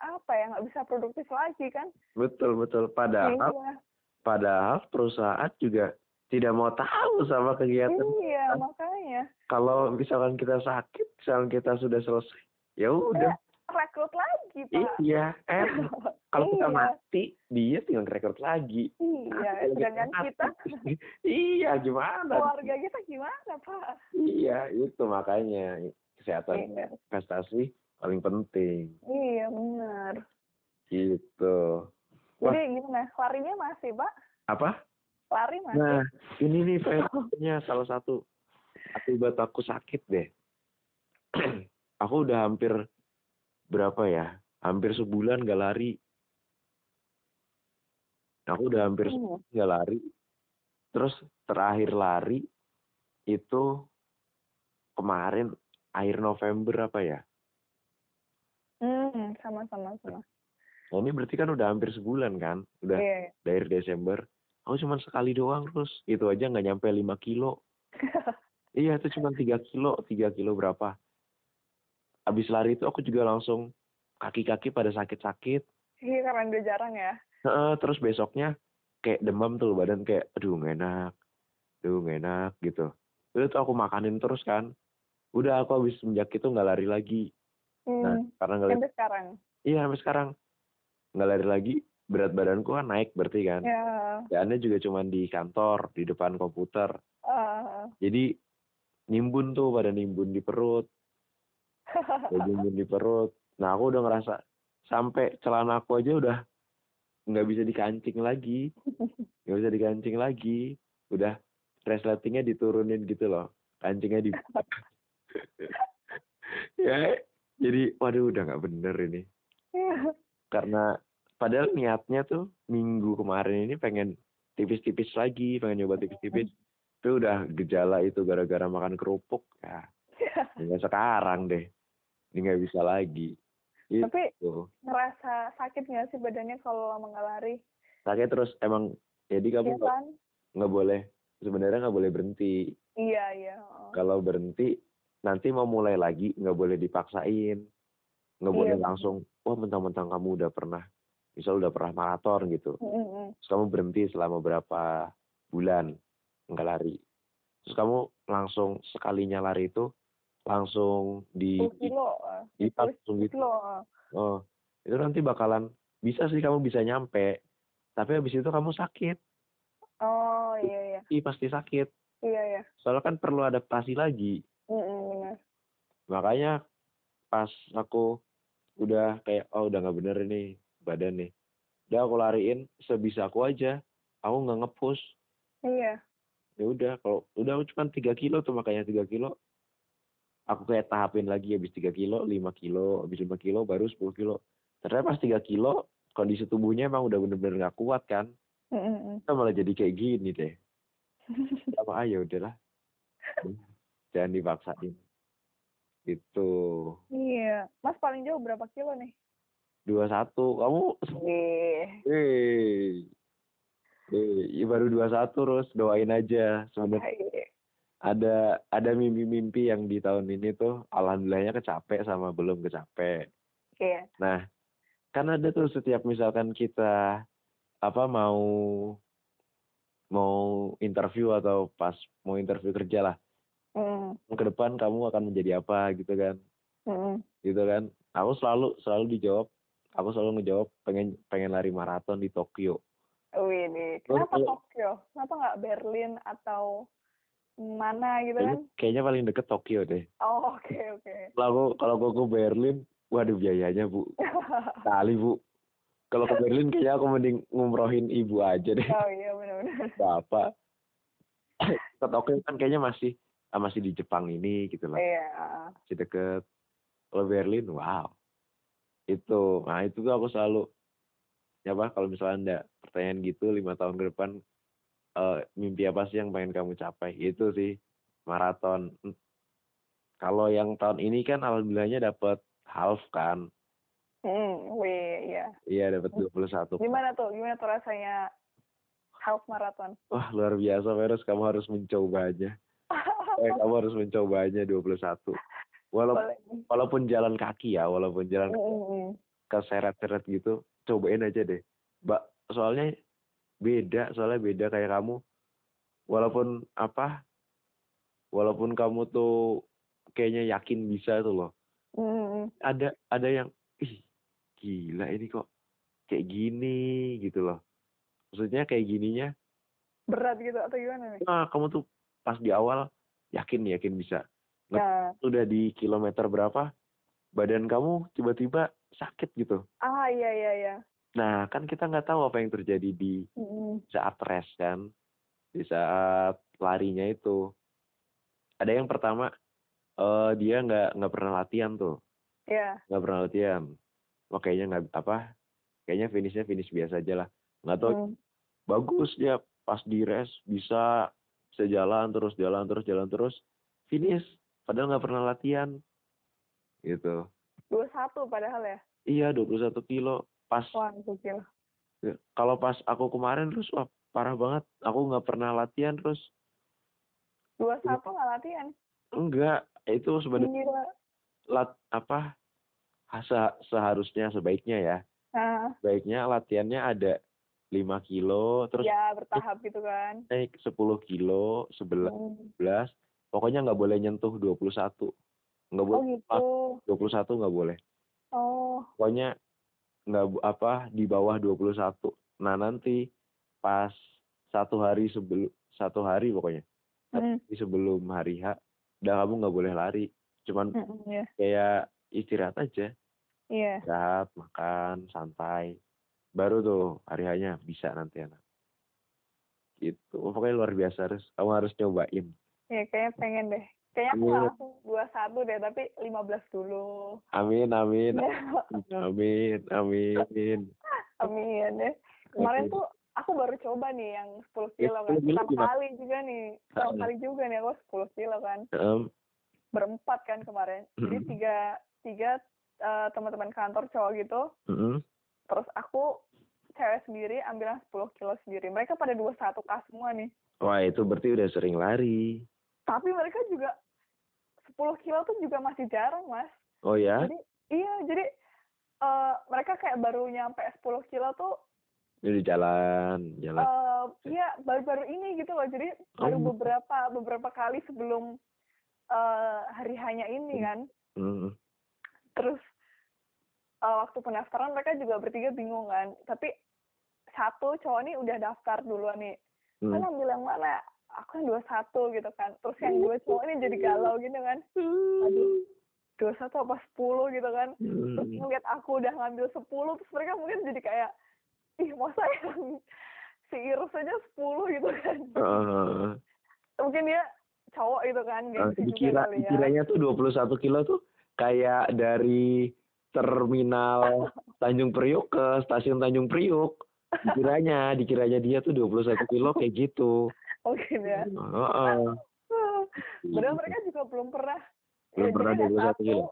apa ya nggak bisa produktif lagi kan? betul betul padahal Iya, padahal perusahaan juga tidak mau tahu sama kegiatan iya makanya kalau misalkan kita sakit misalkan kita sudah selesai ya udah rekrut lagi pak. iya eh kalau kita Iya. mati dia tinggal rekrut lagi Iya, Kalau sedangkan kita iya gimana keluarga kita gimana pak? iya itu makanya kesehatan Iya. investasi paling penting Iya benar. gitu Wah. Jadi gimana? Larinya masih pak? apa Lari masih? nah ini nih fairnya salah satu akibat aku sakit deh aku udah hampir berapa ya hampir sebulan gak lari aku udah hampir Hmm. sebulan gak lari terus terakhir lari itu kemarin akhir November apa ya Hmm, sama sama sama. nah ini berarti kan udah hampir sebulan kan udah Iya. dari Desember aku cuma sekali doang terus? Itu aja nggak nyampe 5 kilo. Iya itu cuma 3 kilo. 3 kilo berapa? Habis lari itu aku juga langsung kaki-kaki pada sakit-sakit. Iya karena udah jarang ya. Heeh, terus besoknya kayak demam tuh badan kayak aduh nggak enak. Aduh nggak enak gitu. Itu tuh aku makanin terus kan. Udah aku habis semenjak itu nggak lari lagi. Nah Hmm. karena nggak lari Sampai sekarang. iya sampai sekarang. Nggak lari lagi berat badanku kan naik berarti kan. Ya. kerjaannya juga cuma di kantor di depan komputer. Eh, jadi nimbun tuh pada nimbun di perut. Nimbun di perut. Nah aku udah ngerasa sampai celana aku aja udah nggak bisa dikancing lagi. Nggak bisa dikancing lagi. Udah resletingnya diturunin gitu loh. Kancingnya di ya jadi waduh udah nggak bener ini. Karena padahal niatnya tuh minggu kemarin ini pengen tipis-tipis lagi pengen nyoba tipis-tipis tapi udah gejala itu gara-gara makan kerupuk ya hingga sekarang deh ini nggak bisa lagi Tapi itu ngerasa sakit nggak sih badannya kalau lama nggak lari? sakit terus emang jadi kamu Iya nggak kan? nggak boleh sebenarnya nggak boleh berhenti Iya iya. oh. kalau berhenti nanti mau mulai lagi nggak boleh dipaksain nggak Iya, boleh betul. langsung wah mentang-mentang kamu udah pernah misal udah pernah maraton gitu terus kamu berhenti selama berapa bulan nggak lari terus kamu langsung sekalinya lari itu langsung di 10 kilo. eh. di, Di langsung 10 gitu kilo. eh. oh itu nanti bakalan bisa sih kamu bisa nyampe tapi habis itu kamu sakit Oh iya iya. Ih, pasti sakit. Iya iya. Soalnya kan perlu adaptasi lagi. Mm-mm, benar. Makanya pas aku udah kayak oh udah nggak bener nih badan nih. Udah aku lariin sebisa aku aja. Aku nggak ngepush. Iya. Ya udah kalau udah cuma tiga kilo tuh makanya tiga kilo. Aku kayak tahapin lagi habis tiga kilo, lima kilo, habis lima kilo baru 10 kilo. Ternyata pas tiga kilo kondisi tubuhnya emang udah bener-bener nggak kuat kan. Mm-mm. Kita malah jadi kayak gini deh. Sama aja udahlah. Jangan dipaksain. Itu. Iya. Mas paling jauh berapa kilo nih? Dua satu. Kamu eh eh baru dua satu terus doain aja. Sebenarnya ada ada mimpi-mimpi yang di tahun ini tuh alhamdulillahnya kecapek sama belum kecapek Iya. nah kan ada tuh setiap misalkan kita apa mau mau interview atau pas mau interview kerja lah. Mm. ke depan kamu akan menjadi apa gitu kan. Mm-mm. gitu kan. Aku selalu selalu dijawab aku selalu ngejawab pengen pengen lari maraton di Tokyo Wih, nih. Terus Kenapa kalau- Tokyo? Kenapa nggak Berlin atau mana gitu kayaknya, kan? kayaknya paling deket Tokyo deh Oh, oke oke. kalau aku kalau aku ke Berlin waduh biayanya bu kali bu kalau ke Berlin kayaknya aku mending ngumrohin ibu aja deh oh iya benar-benar. bapak ke Tokyo kan kayaknya masih masih di Jepang ini gitu lah Iya. masih deket kalau Berlin wow itu. Nah itu tuh aku selalu ya apa kalau misalnya ada pertanyaan gitu lima tahun ke depan eh, mimpi apa sih yang pengen kamu capai? Itu sih maraton. Kalau yang tahun ini kan alhamdulillahnya dapat half kan? Hmm, wih, iya. iya dapat 21 Gimana tuh? Gimana tuh rasanya half marathon? wah luar biasa Verus kamu harus mencobanya. Eh, kamu harus mencobanya 21 walaupun Boleh. walaupun jalan kaki ya walaupun jalan Mm-mm. keseret-seret gitu cobain aja deh mbak soalnya beda soalnya beda kayak kamu walaupun apa walaupun kamu tuh kayaknya yakin bisa tuh loh Mm-mm. ada ada yang ih gila ini kok kayak gini gitu loh maksudnya kayak gininya Berat gitu atau gimana nih? ah kamu tuh pas di awal yakin yakin bisa Nah, udah di kilometer berapa badan kamu tiba-tiba sakit gitu. Ah iya iya iya. nah kan kita nggak tahu apa yang terjadi di saat rest kan di saat larinya itu. Ada yang pertama eh dia nggak nggak pernah latihan tuh. Iya. nggak pernah latihan. Wah kayaknya nggak apa kayaknya finishnya finish biasa aja lah. Nggak tahu. Mm. bagus dia pas di rest bisa bisa jalan terus jalan terus jalan terus finish padahal nggak pernah latihan gitu Dua satu padahal ya. iya 21 kilo pas Wah. Ya, kalau pas aku kemarin terus wah parah banget aku nggak pernah latihan terus Dua satu nggak latihan. enggak itu sebenarnya lat apa se- seharusnya sebaiknya ya Nah, baiknya latihannya ada 5 kilo terus ya bertahap gitu kan. naik 10 kilo 11 Mm. Pokoknya nggak boleh nyentuh 21 nggak Oh boleh gitu. 21 nggak boleh. Oh, pokoknya nggak apa di bawah 21 nah nanti pas satu hari sebelum satu hari pokoknya. Mm. Jadi sebelum hari H udah kamu nggak boleh lari. Cuman Mm-mm, ya. kayak istirahat aja. Iya. istirahat makan santai. Baru tuh hari hanya bisa nanti anak. Gitu. Pokoknya luar biasa harus kamu harus nyobain Ya, kayaknya pengen deh. Kayaknya aku Iya. langsung dua satu deh, tapi 15 dulu. amin amin Ya, amin amin Amin ya. Kemarin tuh aku baru coba nih yang 10 Ya, kilo 10 kan. Pertama gimana? kali juga nih. Pertama kali juga nih aku 10 kilo kan. Em, Berempat kan kemarin. Jadi tiga, tiga eh, teman-teman kantor cowok gitu. Terus aku cewek sendiri ambil 10 kilo sendiri. Mereka pada 21 k semua nih. wah itu berarti udah sering lari Tapi mereka juga 10 kilo tuh juga masih jarang, Mas. oh ya Jadi iya, jadi eh, mereka kayak baru nyampe 10 kilo tuh ini jalan jalan eh iya baru-baru ini gitu loh. Jadi baru Oh. beberapa beberapa kali sebelum eh hari hanya ini kan. Mm. Terus eh, waktu pendaftaran mereka juga bertiga bingung kan. Tapi satu cowok nih udah daftar duluan nih. Hmm. kan ambil yang mana aku yang dua satu gitu kan terus yang dua cowok ini jadi galau gitu kan aduh dua satu apa sepuluh gitu kan terus Hmm. ngeliat aku udah ngambil sepuluh terus mereka mungkin jadi kayak ih masa yang si Iris aja sepuluh gitu kan Heeh. mungkin dia cowok gitu kan juga dikira ya dikiranya tuh 21 kilo tuh kayak dari terminal Tanjung Priok ke stasiun Tanjung Priok. Dikiranya, dikiranya dia tuh 21 kilo kayak gitu. Mungkin ya Heeh. padahal mereka juga belum pernah Belum ya, pernah ada 21 satu kilo.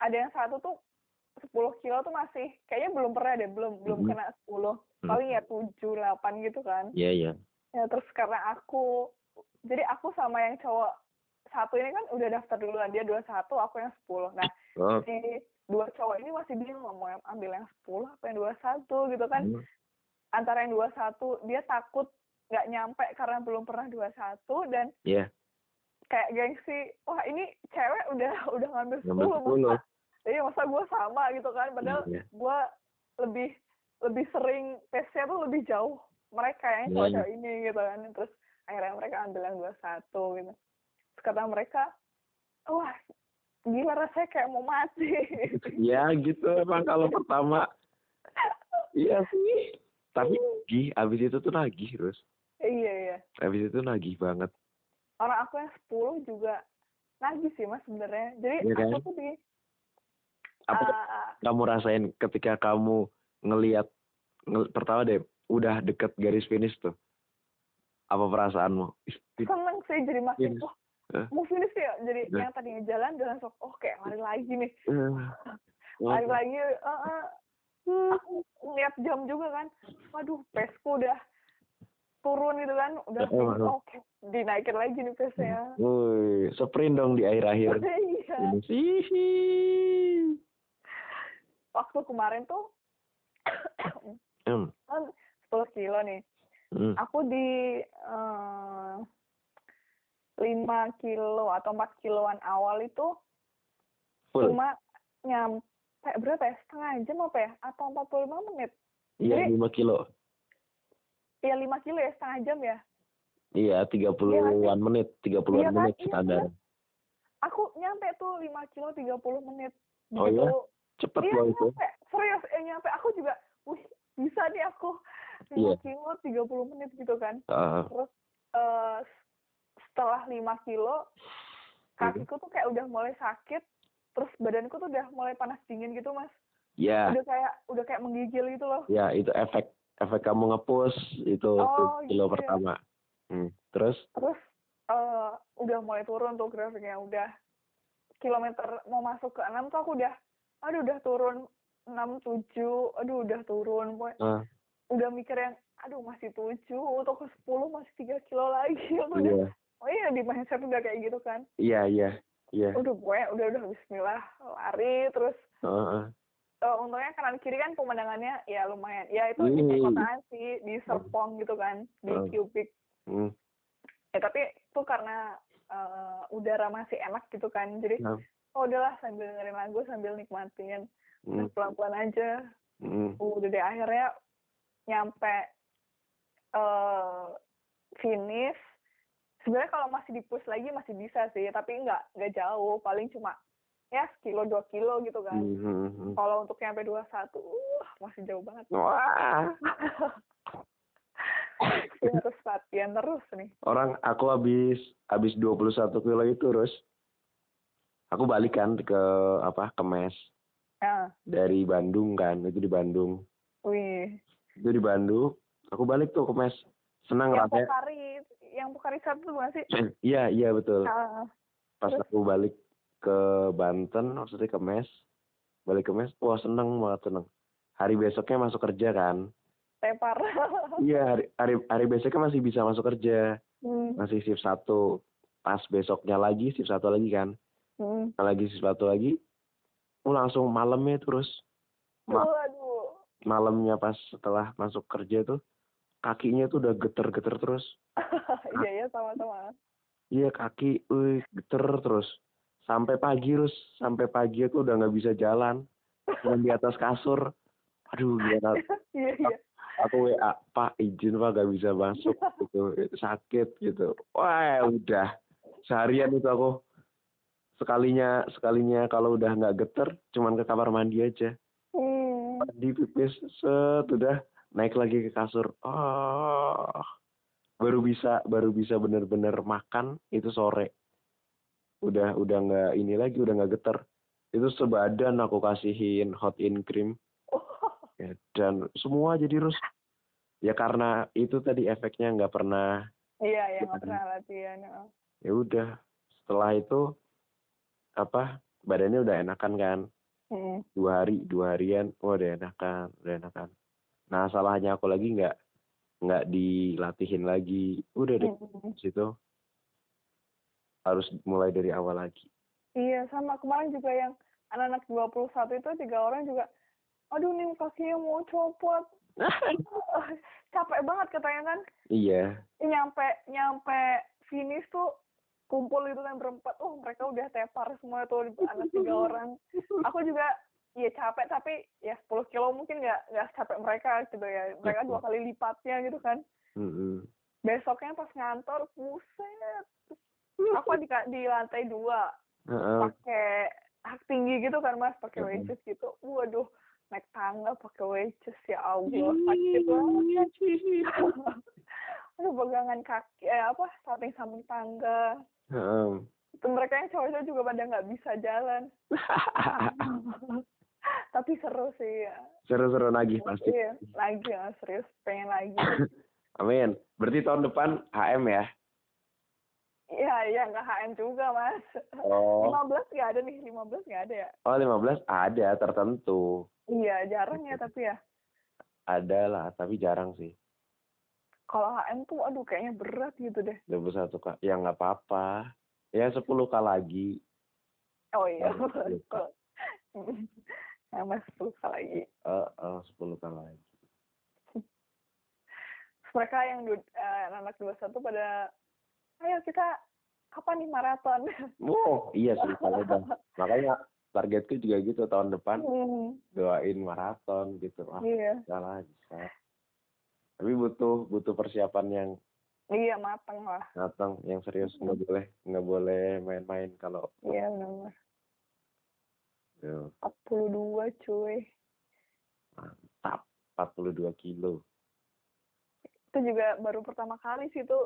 ada yang satu tuh 10 kilo tuh masih kayaknya belum pernah deh belum belum Mhm. kena 10 Hmm. paling ya 7 8 gitu kan Iya, iya. ya terus karena aku jadi aku sama yang cowok satu ini kan udah daftar duluan dia 21 aku yang 10 nah Oh, si dua cowok ini masih bingung mau yang ambil yang 10 apa yang 21 gitu kan hmm. antara yang 21 dia takut nggak nyampe karena belum pernah 21 dan Iya, kayak gengsi wah ini cewek udah udah ngambil 10 ngambil 10. masa jadi masa gue sama gitu kan padahal Iya. gue lebih lebih sering pace-nya tuh lebih jauh mereka yang Iya, cowok-cowok ini gitu kan terus akhirnya mereka ambil yang 21 gitu terus kata mereka wah gila rasanya kayak mau mati Ya gitu emang kalau pertama. Iya sih. Tapi nagih, abis itu tuh nagih terus. Iya iya. Abis itu nagih banget. orang aku yang 10 juga nagih sih mas sebenarnya. Jadi Iya kan? aku tuh di Apa ah, kamu rasain ketika kamu ngelihat ngel- pertama deh udah deket garis finish tuh. Apa perasaanmu? Seneng sih jadi makin wah. Eh. mau finish ya? Jadi Eh. yang tadinya jalan jalan sok oh kayak lari lagi nih. Eh, lari lagi eh, eh. aku ngeliat jam juga kan. Waduh pesku udah turun gitu kan udah eh. oke dinaikin lagi nih pesnya woi, sprint dong di akhir-akhir iya. Waktu kemarin tuh Hmm, kan 10 kilo nih. Hmm. aku di eh, 5 kilo atau 4 kiloan awal itu full. cuma nyampe berapa ya setengah jam apa ya atau 45 menit. Iya jadi- lima kilo ya 5 kilo ya setengah jam ya? Iya tiga puluhan menit tiga Iya puluhan kan? menit Iya, standar. aku nyampe tuh 5 kilo 30 menit. Oh, Begitu, cepet iya loh itu. nyampe. Serius eh nyampe. Aku juga wih bisa nih aku. 5 Iya. kilo 30 menit gitu kan. Ah, terus eh, setelah 5 kilo kakiku tuh kayak udah mulai sakit. Terus badanku tuh udah mulai panas dingin gitu mas. Ya udah kayak udah kayak menggigil gitu loh. Ya itu efek efek kamu ngepush itu Oh, kilo gitu ya. pertama. Hmm. terus? Terus eh udah mulai turun tuh grafiknya udah kilometer mau masuk ke 6 tuh aku udah aduh udah turun 6 7 aduh udah turun. Ah, udah mikir yang aduh masih 7 untuk ke 10 masih 3 kilo lagi. Aku udah iya. Oh iya di mindset udah kayak gitu kan? Iya iya iya. Udah gue udah udah bismillah lari terus Ah, ah. Eh, untungnya kanan kiri kan pemandangannya ya lumayan ya itu di Hmm. perkotaan sih di Serpong gitu kan di Hmm. Cubic Hmm. ya tapi itu karena eh, udara masih enak gitu kan jadi Nah. oh udahlah sambil dengerin lagu sambil nikmatin Hmm. pelan pelan aja Hmm. udah deh akhirnya nyampe eh finish sebenarnya kalau masih dipush lagi masih bisa sih tapi nggak nggak jauh paling cuma ya sekilo dua kilo gitu kan. Hmm, hmm, hmm. kalau untuk nyampe 21 uh masih jauh banget. Wah, harus latihan terus nih. Orang aku habis habis 21 kilo itu terus aku balik kan ke apa ke mes. Ya dari Bandung kan itu di Bandung. Wih. Itu di Bandung aku balik tuh ke mes. Senang yang rasanya Pokari yang Pokari satu tuh bukan sih? Iya iya betul. Ah, pas terus? aku balik ke Banten maksudnya ke mes. Balik ke mes wah seneng banget seneng. Hari besoknya masuk kerja kan? Tepar. Iya hari, hari hari besoknya masih bisa masuk kerja. Hmm. masih shift satu. Pas besoknya lagi shift satu lagi kan? Hmm. Lagi shift satu lagi oh, langsung malamnya terus. Ma- Waduh. malamnya pas setelah masuk kerja tuh kakinya tuh udah geter-geter terus. Iya ya sama-sama. Iya kaki wih geter terus sampai pagi terus sampai pagi aku udah nggak bisa jalan. Cuma di atas kasur. Aduh gimana iya iya. Aku WA Pak izin Pak gak bisa masuk. Gitu. Sakit gitu. Wah udah. Seharian itu aku. Sekalinya sekalinya kalau udah nggak geter cuman ke kamar mandi aja. Hmm. mandi pipis set udah. Naik lagi ke kasur. Oh baru bisa baru bisa bener-bener makan itu sore udah udah nggak ini lagi udah nggak geter itu sebadan aku kasihin hot in cream Ya, dan semua jadi rus ya karena itu tadi efeknya nggak pernah Iya, ya nggak pernah latihan. oh. ya udah setelah itu apa badannya udah enakan kan Hmm. dua hari dua harian oh udah enakan udah enakan nah salahnya aku lagi nggak nggak dilatihin lagi udah deh Hmm. situ harus mulai dari awal lagi Iya, sama kemarin juga yang anak-anak 21 itu tiga orang juga, aduh nih kakinya mau copot. Capek banget katanya kan. iya Nyampe nyampe finish tuh kumpul itu kan berempat. Oh, mereka udah tepar semua tuh anak tiga orang. Aku juga ya capek tapi ya 10 kilo mungkin nggak nggak capek mereka gitu ya. Mereka dua kali lipatnya gitu kan. Mm-mm. Besoknya pas ngantor, buset. Aku di, di lantai dua. Heeh. pakai hak tinggi gitu kan mas? Pakai Mm-mm. wedges gitu. Waduh naik tangga pakai wedges ya allah sakit banget. aduh pegangan kaki eh apa samping samping tangga. Heeh. itu mereka yang cowok-cowok juga pada nggak bisa jalan. Tapi seru sih ya. Seru-seru lagi pasti. Iya lagi serius pengen lagi. Amin. Berarti tahun depan HM ya iya iya nggak HM juga mas. Oh. 15 nggak ada nih 15 nggak ada ya? Oh 15 ada tertentu. Iya jarang ya tapi ya. Ada lah tapi jarang sih. Kalau HM tuh aduh kayaknya berat gitu deh. 21 kak ya nggak apa-apa. Ya 10 kali lagi. Oh iya. Oh, lupa. sama sepuluh lagi. Eh eh, 10 kali lagi. Mereka yang eh, anak dua satu pada ayo kita kapan nih maraton? Oh iya sih kalau makanya targetku juga gitu tahun depan Hmm, doain maraton gitu. Ah iya. lah bisa. Tapi butuh butuh persiapan yang iya mateng lah. matang yang serius. Nggak boleh nggak boleh main-main kalau iya benar. Tuh, 42 cuy. Mantap 42 kilo. Itu juga baru pertama kali sih itu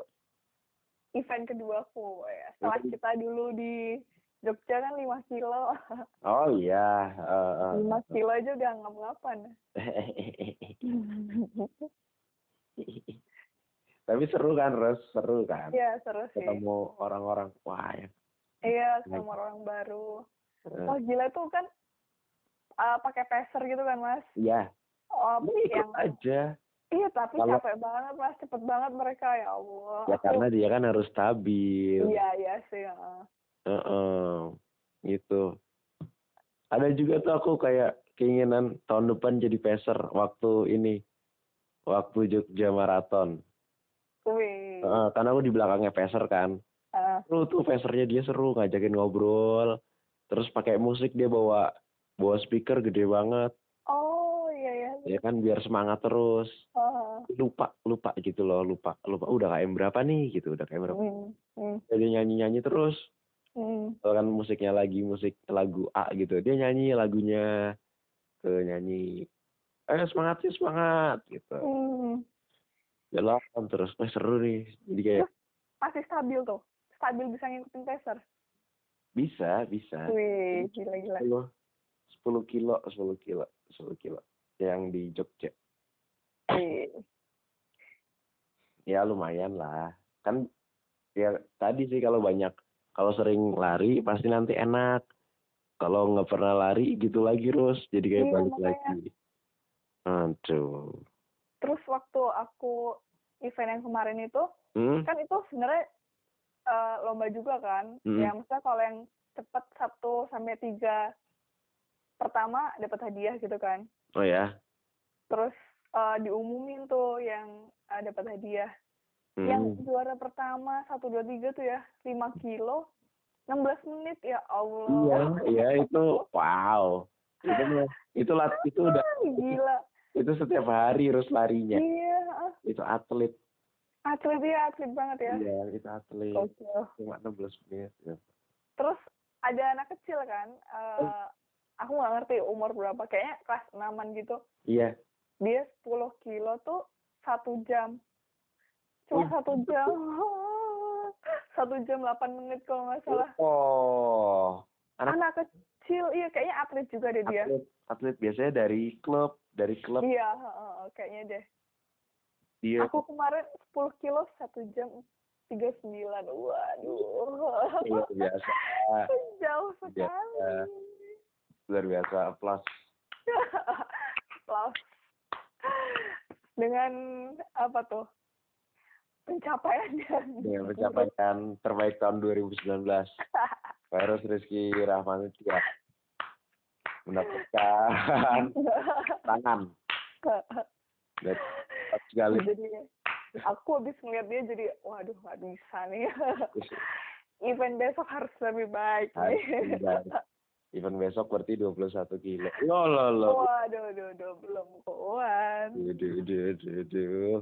event kedua aku ya. Setelah Itu- kita dulu di Jogja kan 5 kilo. Oh iya. Eh, eh. 5 kilo aja udah ngap-ngapan. Tapi seru kan Ros? Seru kan? Iya seru sih. Ketemu orang-orang wah ya iya sama orang baru. Wah gila tuh kan uh, pakai peser gitu kan mas. iya. Oh, ikut yang aja iya tapi Kalau- capek banget mas, cepet banget mereka ya Allah. ya Aku- karena dia kan harus stabil Iya iya sih. heeh. Heeh, gitu. Ada juga tuh aku kayak keinginan tahun depan jadi peser waktu ini, waktu Jogja Marathon. Wih. Heeh, karena aku di belakangnya peser kan. Heeh. Seru tuh pesernya dia seru ngajakin ngobrol. Terus pakai musik dia bawa bawa speaker gede banget. Ya kan biar semangat terus. Heeh. Lupa lupa gitu loh, lupa lupa. Udah KM berapa nih gitu, udah KM berapa. Hmm, Jadi nyanyi nyanyi terus. kalau kan musiknya lagi musik lagu A gitu dia nyanyi lagunya ke nyanyi eh semangat sih semangat gitu Hmm. jalan terus eh seru nih jadi kayak Masih stabil tuh. Stabil bisa ngikutin peser. bisa bisa Wih, gila gila. 10 10 kilo 10 kilo 10 kilo yang di Jogja. Ya lumayan lah. Kan ya tadi sih kalau banyak kalau sering lari pasti nanti enak. Kalau nggak pernah lari gitu lagi terus jadi kayak Iya, balik makanya. lagi. Aduh. Terus waktu aku event yang kemarin itu, hmm? kan itu sebenarnya eh, lomba juga kan. Mm. ya maksudnya kalau yang cepet satu sampai tiga pertama dapat hadiah gitu kan oh ya. Terus eh, diumumin tuh yang eh, dapat hadiah. Hmm. yang juara pertama satu dua tiga tuh ya lima kilo 16 menit ya Allah. Iya, iya itu wow. Itu itu lat itu udah gila. itu setiap hari harus larinya. Iya, itu atlet. Atlet ya, atlet banget ya. iya itu atlet. Cuma 16 menit ya. Terus ada anak kecil kan, eh, aku nggak ngerti umur berapa, kayaknya kelas enaman gitu. iya Dia 10 kilo tuh satu jam. Cuma satu jam. Satu jam 8 menit kalau nggak salah. oh anak Anak kecil, iya kayaknya atlet juga deh dia. atlet atlet biasanya dari klub dari klub Iya, kayaknya deh. dia Aku kemarin 10 kilo satu jam 39. Waduh. luar biasa Jauh Biasa. Luar biasa plus Plus. Dengan apa tuh? Pencapaian dengan pencapaian terbaik tahun 2019 Virus Rizky Rahman Tia mendapatkan tangan. Sekali. Jadi aku habis ngeliat dia jadi waduh nggak bisa nih. Event besok harus lebih baik nih. Lebih baik. Event besok berarti 21 kilo. Lo lo lo waduh duh, duh, belum kuat. Duh, duh, duh, duh.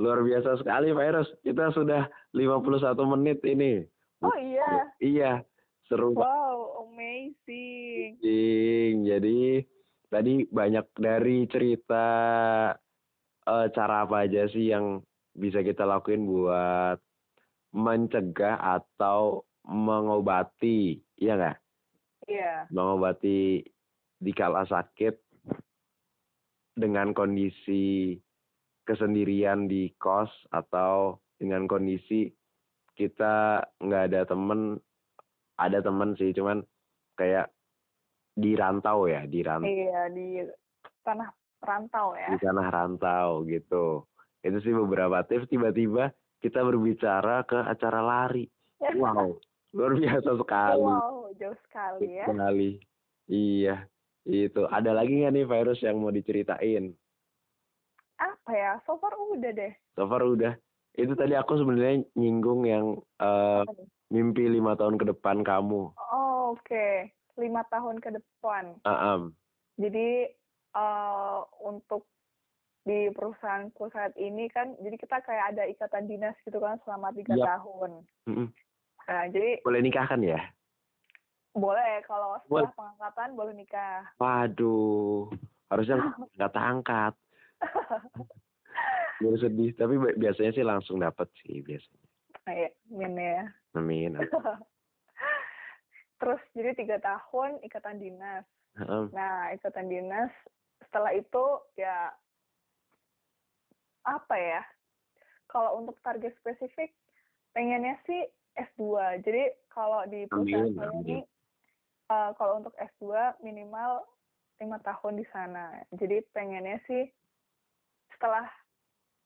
luar biasa sekali Virus. Kita sudah 51 menit ini. Oh iya? Iya. Seru wow amazing. Anjing. Jadi tadi banyak dari cerita eh, cara apa aja sih yang bisa kita lakuin buat mencegah atau mengobati, iya nggak? iya Mengobati di kala sakit dengan kondisi kesendirian di kos atau dengan kondisi kita nggak ada temen, ada temen sih, cuman kayak di rantau ya, di rantau. iya di tanah rantau ya di tanah rantau gitu. Itu sih beberapa tips tiba-tiba kita berbicara ke acara lari. Wow, luar biasa sekali. wow jauh sekali ya Sekali. Iya, itu. Ada lagi nggak nih virus yang mau diceritain? apa ya so far udah deh So far udah. Itu tadi aku sebenarnya nyinggung yang eh, nih? mimpi lima tahun ke depan kamu. oh, oke lima tahun ke depan Aam. Jadi eh untuk di perusahaanku saat ini kan, jadi kita kayak ada ikatan dinas gitu kan selama tiga Yap. tahun. Mm-mm. Nah, jadi Boleh nikah kan ya? boleh kalau Boleh. setelah pengangkatan boleh nikah. Waduh, harusnya nggak angkat. Baru sedih, tapi bi- biasanya sih langsung dapat sih biasanya. Nah, ya, amin ya. Amin. Terus jadi tiga tahun ikatan dinas. Aam. Nah, ikatan dinas setelah itu ya apa ya? Kalau untuk target spesifik pengennya sih S2. Jadi kalau di perusahaan saya ini eh, kalau untuk S2 minimal lima tahun di sana. Jadi pengennya sih setelah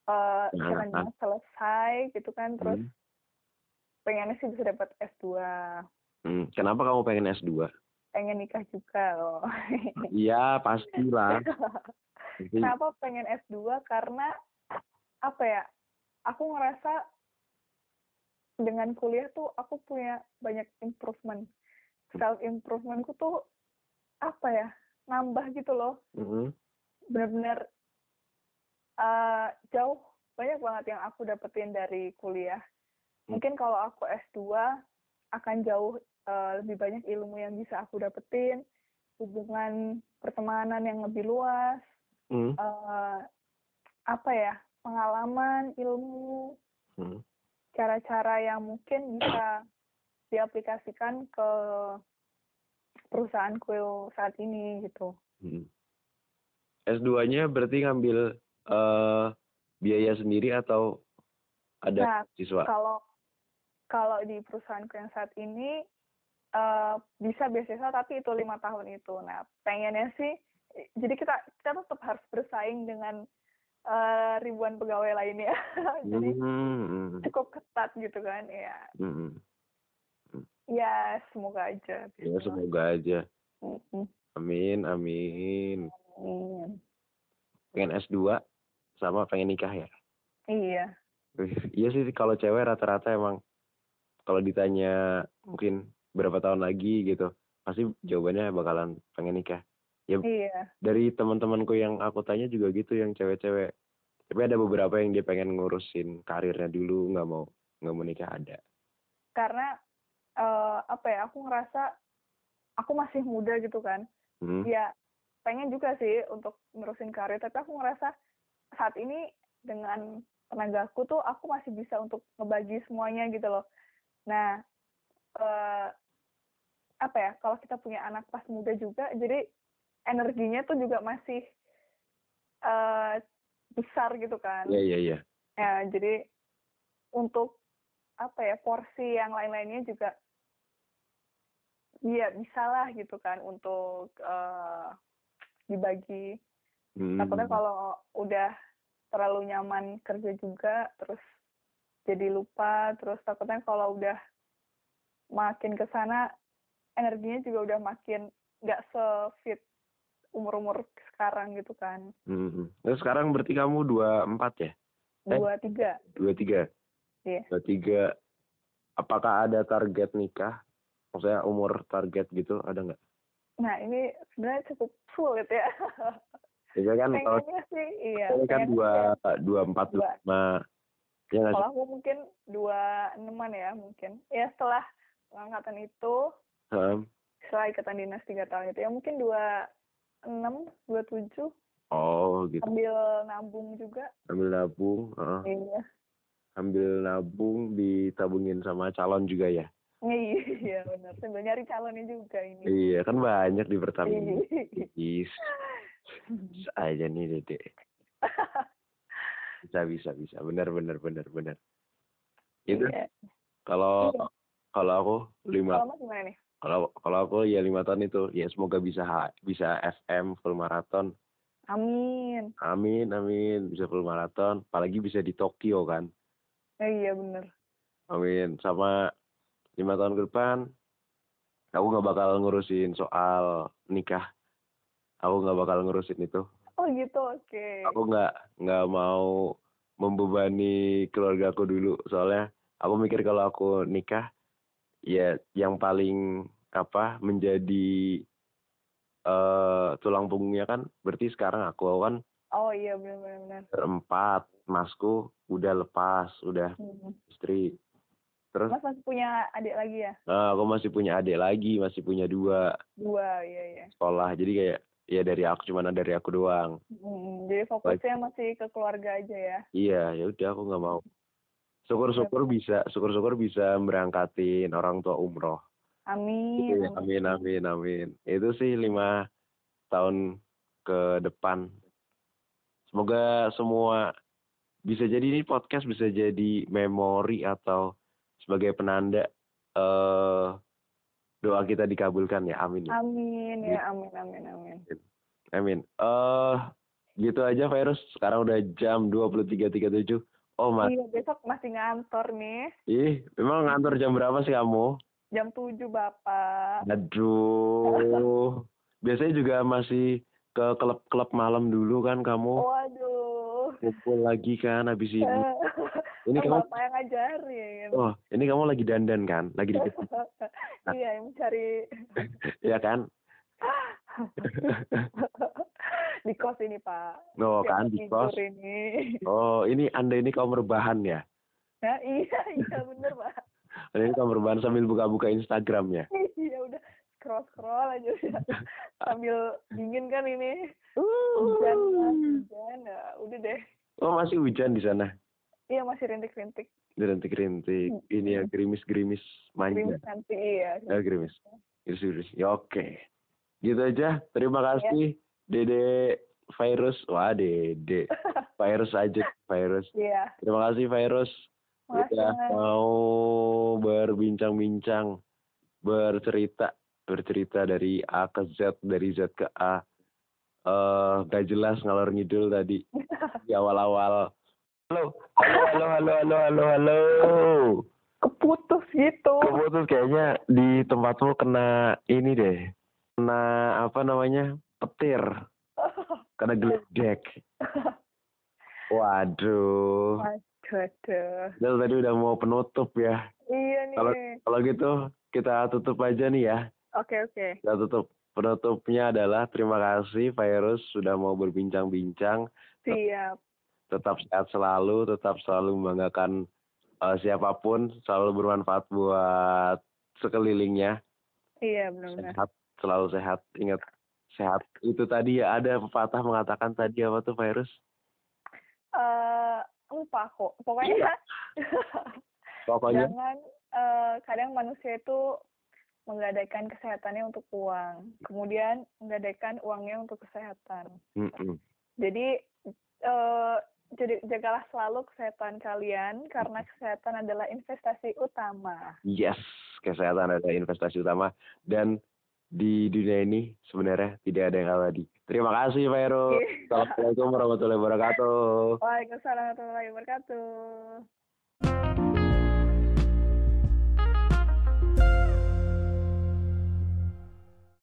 eh Nah, nah. selesai gitu kan terus Hmm. pengennya sih bisa dapat S2. Hmm, Kenapa kamu pengen S2? Pengen nikah juga loh. Iya, pastilah. Pasti- Kenapa pengen S2? Karena apa ya? Aku ngerasa dengan kuliah tuh aku punya banyak improvement. Self improvementku tuh apa ya? Nambah gitu loh. Bener-bener eh, jauh banyak banget yang aku dapetin dari kuliah. Mungkin kalau aku S2 akan jauh eh, lebih banyak ilmu yang bisa aku dapetin, hubungan pertemanan yang lebih luas, Hmm, eh apa ya pengalaman ilmu hmm. Cara-cara yang mungkin bisa diaplikasikan ke perusahaanku saat ini gitu Hmm. S2-nya berarti ngambil eh biaya sendiri atau ada nah siswa? kalau kalau di perusahaanku yang saat ini eh bisa beasiswa tapi itu lima tahun itu nah pengennya sih jadi kita kita tetap harus bersaing dengan eh, ribuan pegawai lainnya jadi Hmm, cukup ketat gitu kan ya hmm, hmm. ya semoga aja Ya bisa. semoga aja. Mm-mm. Amin, amin. Amin. Pengen S2 sama pengen nikah ya. iya Iya sih kalau cewek rata-rata emang kalau ditanya mungkin berapa tahun lagi gitu pasti jawabannya bakalan pengen nikah. Ya Iya. dari teman-temanku yang aku tanya juga gitu yang cewek-cewek. Tapi ada beberapa yang dia pengen ngurusin karirnya dulu, nggak mau nggak mau nikah ada. Karena eh apa ya, aku ngerasa aku masih muda gitu kan. Hmm. Ya pengen juga sih untuk nerusin karir, tapi aku ngerasa saat ini dengan tenagaku tuh aku masih bisa untuk ngebagi semuanya gitu loh. Nah, eh apa ya, kalau kita punya anak pas muda juga, jadi energinya tuh juga masih eh besar gitu kan. Iya iya iya. Ya, jadi untuk apa ya, porsi yang lain-lainnya juga Iya, bisalah gitu kan untuk eh dibagi. Hmm. Takutnya kalau udah terlalu nyaman kerja juga, terus jadi lupa, terus takutnya kalau udah makin ke sana energinya juga udah makin nggak se-fit umur-umur sekarang gitu kan. Hmm. Terus sekarang berarti kamu dua empat ya? Eh? Dua tiga. Dua tiga. Iya. Dua tiga. Apakah ada target nikah? Maksudnya umur target gitu ada nggak? Nah, ini sebenarnya cukup sulit ya. Ya kan kalau sih, iya. kan dua dua empat dua lima. Ya? Kalau aku mungkin dua enaman ya mungkin. Ya setelah angkatan itu, Hah? setelah ikatan dinas tiga tahun itu ya mungkin dua enam, dua tujuh, Oh gitu. sambil nabung juga. Ambil nabung, heeh. Iya. ambil nabung ditabungin sama calon juga ya. Iya benar. Sambil nyari calonnya juga ini. Iya kan banyak di Pertamina. Iya. Is, aja nih dede. Bisa bisa bisa. Benar benar benar benar. Itu Iya. kalau Iya. kalau aku lima Kalau gimana nih? Kalau kalau aku ya lima tahun itu ya semoga bisa bisa FM full maraton. Amin. Amin amin bisa full maraton. Apalagi bisa di Tokyo kan. Eh, iya bener. Amin. Sama lima tahun ke depan, aku nggak bakal ngurusin soal nikah. Aku nggak bakal ngurusin itu. Oh gitu, oke. Aku nggak nggak mau membebani keluarga aku dulu. Soalnya aku mikir kalau aku nikah, ya yang paling apa menjadi eh tulang punggungnya kan berarti sekarang aku kan Oh iya benar-benar. benar. berempat masku udah lepas udah Hmm. istri terus Mas masih punya adik lagi ya? Nah, aku masih punya adik lagi, masih punya dua Dua, iya iya. sekolah. Jadi kayak ya dari aku cuman ada dari aku doang. Hmm, jadi fokusnya masih ke keluarga aja ya? Iya, ya udah aku nggak mau. Syukur-syukur bisa, syukur-syukur bisa berangkatin orang tua umroh. Amin. Iya, amin, amin, amin. Itu sih lima tahun ke depan. Semoga semua bisa jadi ini podcast bisa jadi memori atau sebagai penanda eh doa kita dikabulkan ya. Amin. ya. Amin ya, amin amin amin. Amin. Eh gitu aja virus. Sekarang udah jam 23.37. Oh, Mas. Iya, besok masih ngantor nih. Ih, memang ngantor jam berapa sih kamu? Jam 7, Bapak. Aduh. Biasanya juga masih ke klub-klub malam dulu kan kamu. Waduh. Kumpul lagi kan habis ini. Ini kamu Bapak yang ngajarin. Oh, ini kamu lagi dandan kan? Lagi di iya, yang mencari ya kan? Di kos ini, Pak. Oh, kan di kos. ini. Oh, ini Anda ini kaum rebahan ya? Ya, iya, iya bener, Pak. Anda ini kaum rebahan sambil buka-buka Instagram ya? Iya, udah scroll-scroll aja udah. Sambil dingin kan ini. Hujan, Pak. hujan. Ya, udah deh. Oh, masih hujan di sana? Iya, masih rintik-rintik. Rintik-rintik. Ini ya gerimis-gerimis manja. Gerimis nanti, iya. Ya, gerimis. Gerimis-gerimis. Ya, oke. Gitu aja. Terima kasih, Dede Virus. Wah, Dede. Virus aja, Virus. Iya. Terima kasih, Virus. Makasih, Udah Mas. mau berbincang-bincang, bercerita, bercerita dari A ke Z, dari Z ke A. Eh, gak jelas ngalor ngidul tadi di awal-awal. Halo, halo, halo, halo, halo, halo, halo. Keputus gitu. Keputus kayaknya di tempatmu kena ini deh. Kena apa namanya? Petir. Kena geledek. Waduh. Waduh, aduh. Del tadi udah mau penutup ya. Iya nih. Kalau kalau gitu kita tutup aja nih ya. Oke, oke. Kita tutup. penutupnya adalah terima kasih Virus sudah mau berbincang-bincang. Siap. Tetap sehat selalu, tetap selalu membanggakan uh, siapa pun, selalu bermanfaat buat sekelilingnya. Iya benar-benar. Sehat, selalu sehat. Ingat sehat. Itu tadi ya ada pepatah mengatakan tadi apa tuh Virus? Eh lupa kok. Pokoknya Iya. Pokoknya jangan eh, kadang manusia itu menggadaikan kesehatannya untuk uang, kemudian menggadaikan uangnya untuk kesehatan. mm-mm. Jadi eh, jadi jagalah selalu kesehatan kalian karena kesehatan adalah investasi utama. Yes, kesehatan adalah investasi utama dan di dunia ini sebenarnya tidak ada yang abadi. Terima kasih, Vero. Iya. Assalamualaikum warahmatullahi wabarakatuh. Waalaikumsalam warahmatullahi wabarakatuh.